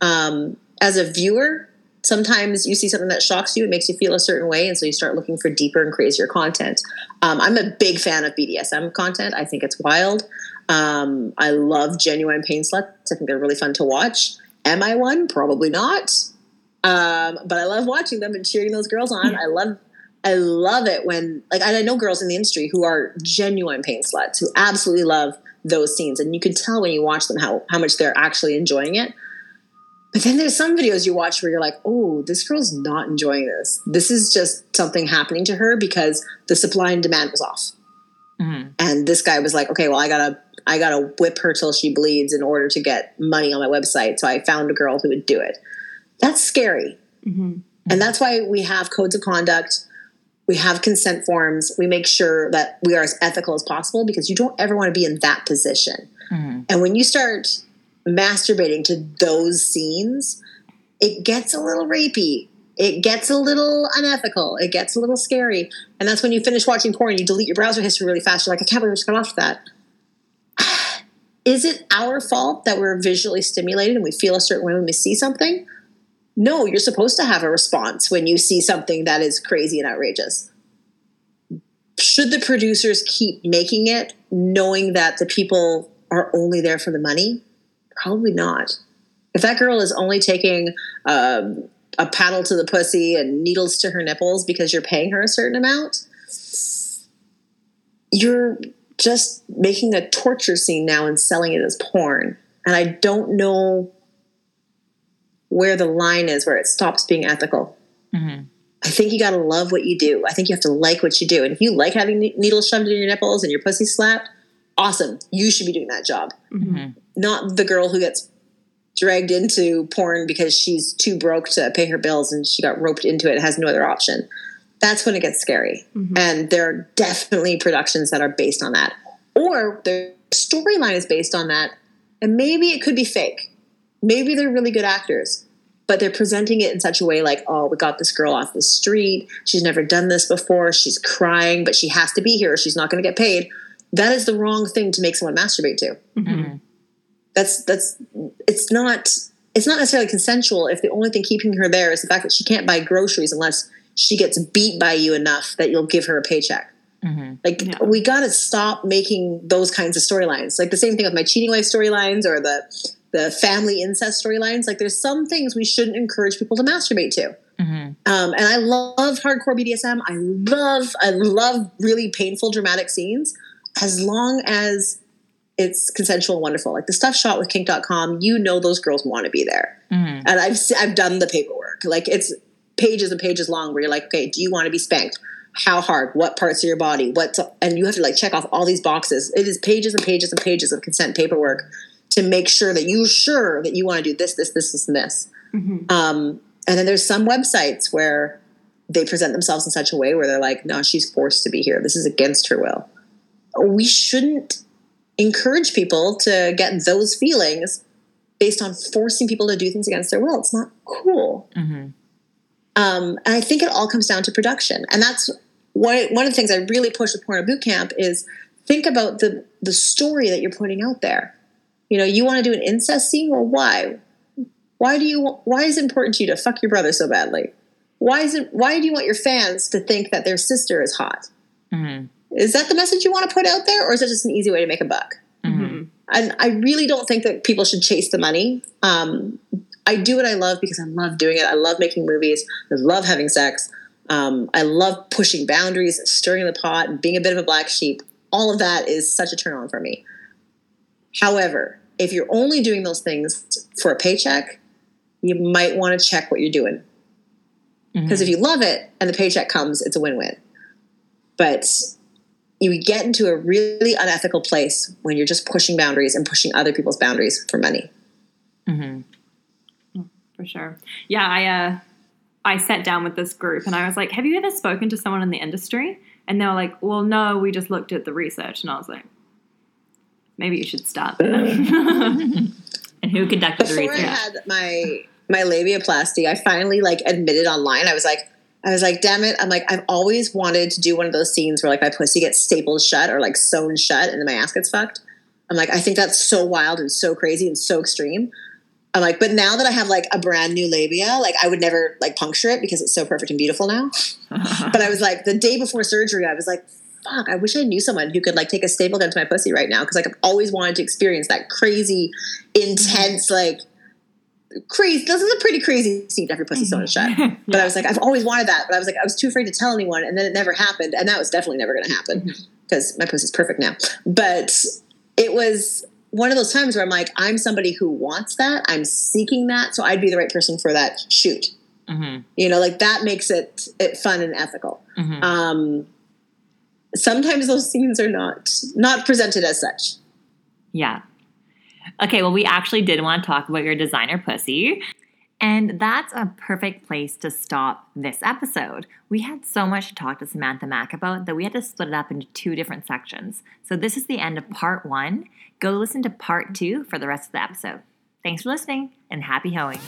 Um, as a viewer, sometimes you see something that shocks you, it makes you feel a certain way, and so you start looking for deeper and crazier content. Um, I'm a big fan of BDSM content. I think it's wild. Um, I love genuine pain sluts. I think they're really fun to watch. Am I one? Probably not. Um, but I love watching them and cheering those girls on. I love, I love it when like I know girls in the industry who are genuine pain sluts who absolutely love those scenes, and you can tell when you watch them how how much they're actually enjoying it. But then there's some videos you watch where you're like, oh, this girl's not enjoying this. This is just something happening to her because the supply and demand was off. Mhm. And this guy was like, okay, well, I gotta, I gotta whip her till she bleeds in order to get money on my website. So I found a girl who would do it. That's scary. Mhm. And that's why we have codes of conduct. We have consent forms. We make sure that we are as ethical as possible because you don't ever want to be in that position. Mhm. And when you start masturbating to those scenes, it gets a little rapey. It gets a little unethical. It gets a little scary. And that's when you finish watching porn, you delete your browser history really fast. You're like, I can't believe I just got off that. Is it our fault that we're visually stimulated and we feel a certain way when we see something? No, you're supposed to have a response when you see something that is crazy and outrageous. Should the producers keep making it knowing that the people are only there for the money? Probably not. If that girl is only taking um, a paddle to the pussy and needles to her nipples because you're paying her a certain amount, you're just making a torture scene now and selling it as porn. And I don't know where the line is where it stops being ethical. Mhm. I think you got to love what you do. I think you have to like what you do. And if you like having needles shoved in your nipples and your pussy slapped, awesome. You should be doing that job. Mm-hmm. Not the girl who gets dragged into porn because she's too broke to pay her bills and she got roped into it and has no other option. That's when it gets scary. Mhm. And there are definitely productions that are based on that. Or the storyline is based on that. And maybe it could be fake. Maybe they're really good actors, but they're presenting it in such a way like, oh, we got this girl off the street. She's never done this before. She's crying, but she has to be here she's not going to get paid. That is the wrong thing to make someone masturbate to Mm-hmm. that's that's it's not it's not necessarily consensual if the only thing keeping her there is the fact that she can't buy groceries unless she gets beat by you enough that you'll give her a paycheck Mm-hmm. like Yeah. we got to stop making those kinds of storylines like the same thing with my cheating wife storylines or the the family incest storylines like there's some things we shouldn't encourage people to masturbate to Mm-hmm. um, and I love hardcore BDSM. I love, I love really painful, dramatic scenes, as long as it's consensual and wonderful. Like the stuff shot with Kink.com, you know those girls want to be there, Mm-hmm. and I've I've done the paperwork. Like it's pages and pages long, where you're like, okay, do you want to be spanked? How hard? What parts of your body? What? And you have to like check off all these boxes. It is pages and pages and pages of consent paperwork to make sure that you're sure that you want to do this, this, this, this, and this. Mhm. Um, and then there's some websites where they present themselves in such a way where they're like, no, she's forced to be here. This is against her will. We shouldn't encourage people to get those feelings based on forcing people to do things against their will. It's not cool. Mm-hmm. Um, and I think it all comes down to production. And that's one, one of the things I really push with Porno Boot Camp is think about the, the story that you're putting out there. You know, you want to do an incest scene? Well, why? Why do you? Why is it important to you to fuck your brother so badly? Why is it? Why do you want your fans to think that their sister is hot? Mm-hmm. Is that the message you want to put out there, or is it just an easy way to make a buck? Mm-hmm. Mhm. And I really don't think that people should chase the money. Um, I do what I love because I love doing it. I love making movies. I love having sex. Um, I love pushing boundaries, stirring the pot, being a bit of a black sheep. All of that is such a turn on for me. However, if you're only doing those things for a paycheck, you might want to check what you're doing. Because if you love it and the paycheck comes, it's a win win. But you get into a really unethical place when you're just pushing boundaries and pushing other people's boundaries for money. Mm-hmm. for sure. Yeah, I uh, I sat down with this group and I was like, "Have you ever spoken to someone in the industry?" And they were like, "Well, no, we just looked at the research." And I was like, "Maybe you should stop. And who conducted the Before I research? had my my labiaplasty, I finally like admitted online. I was like, I was like, damn it! I'm like, I've always wanted to do one of those scenes where like my pussy gets stapled shut or like sewn shut, and then my ass gets fucked. I'm like, I think that's so wild and so crazy and so extreme. I'm like, but now that I have like a brand new labia, like I would never like puncture it because it's so perfect and beautiful now. But I was like, the day before surgery, I was like, fuck, I wish I knew someone who could like take a staple gun to my pussy right now because like I've always wanted to experience that crazy, intense, like crazy. This is a pretty crazy scene to have your pussy sewn shut. But I was like, I've always wanted that. But I was like, I was too afraid to tell anyone, and then it never happened. And that was definitely never going to happen because my pussy's perfect now. But it was one of those times where I'm like, I'm somebody who wants that. I'm seeking that, so I'd be the right person for that shoot. mm-hmm. You know, like that makes it it fun and ethical. Mm-hmm. Um, sometimes those scenes are not not presented as such. Yeah. Okay, well, we actually did want to talk about your designer pussy. And that's a perfect place to stop this episode. We had so much to talk to Samantha Mack about that we had to split it up into two different sections. So this is the end of part one. Go listen to part two for the rest of the episode. Thanks for listening and happy hoeing.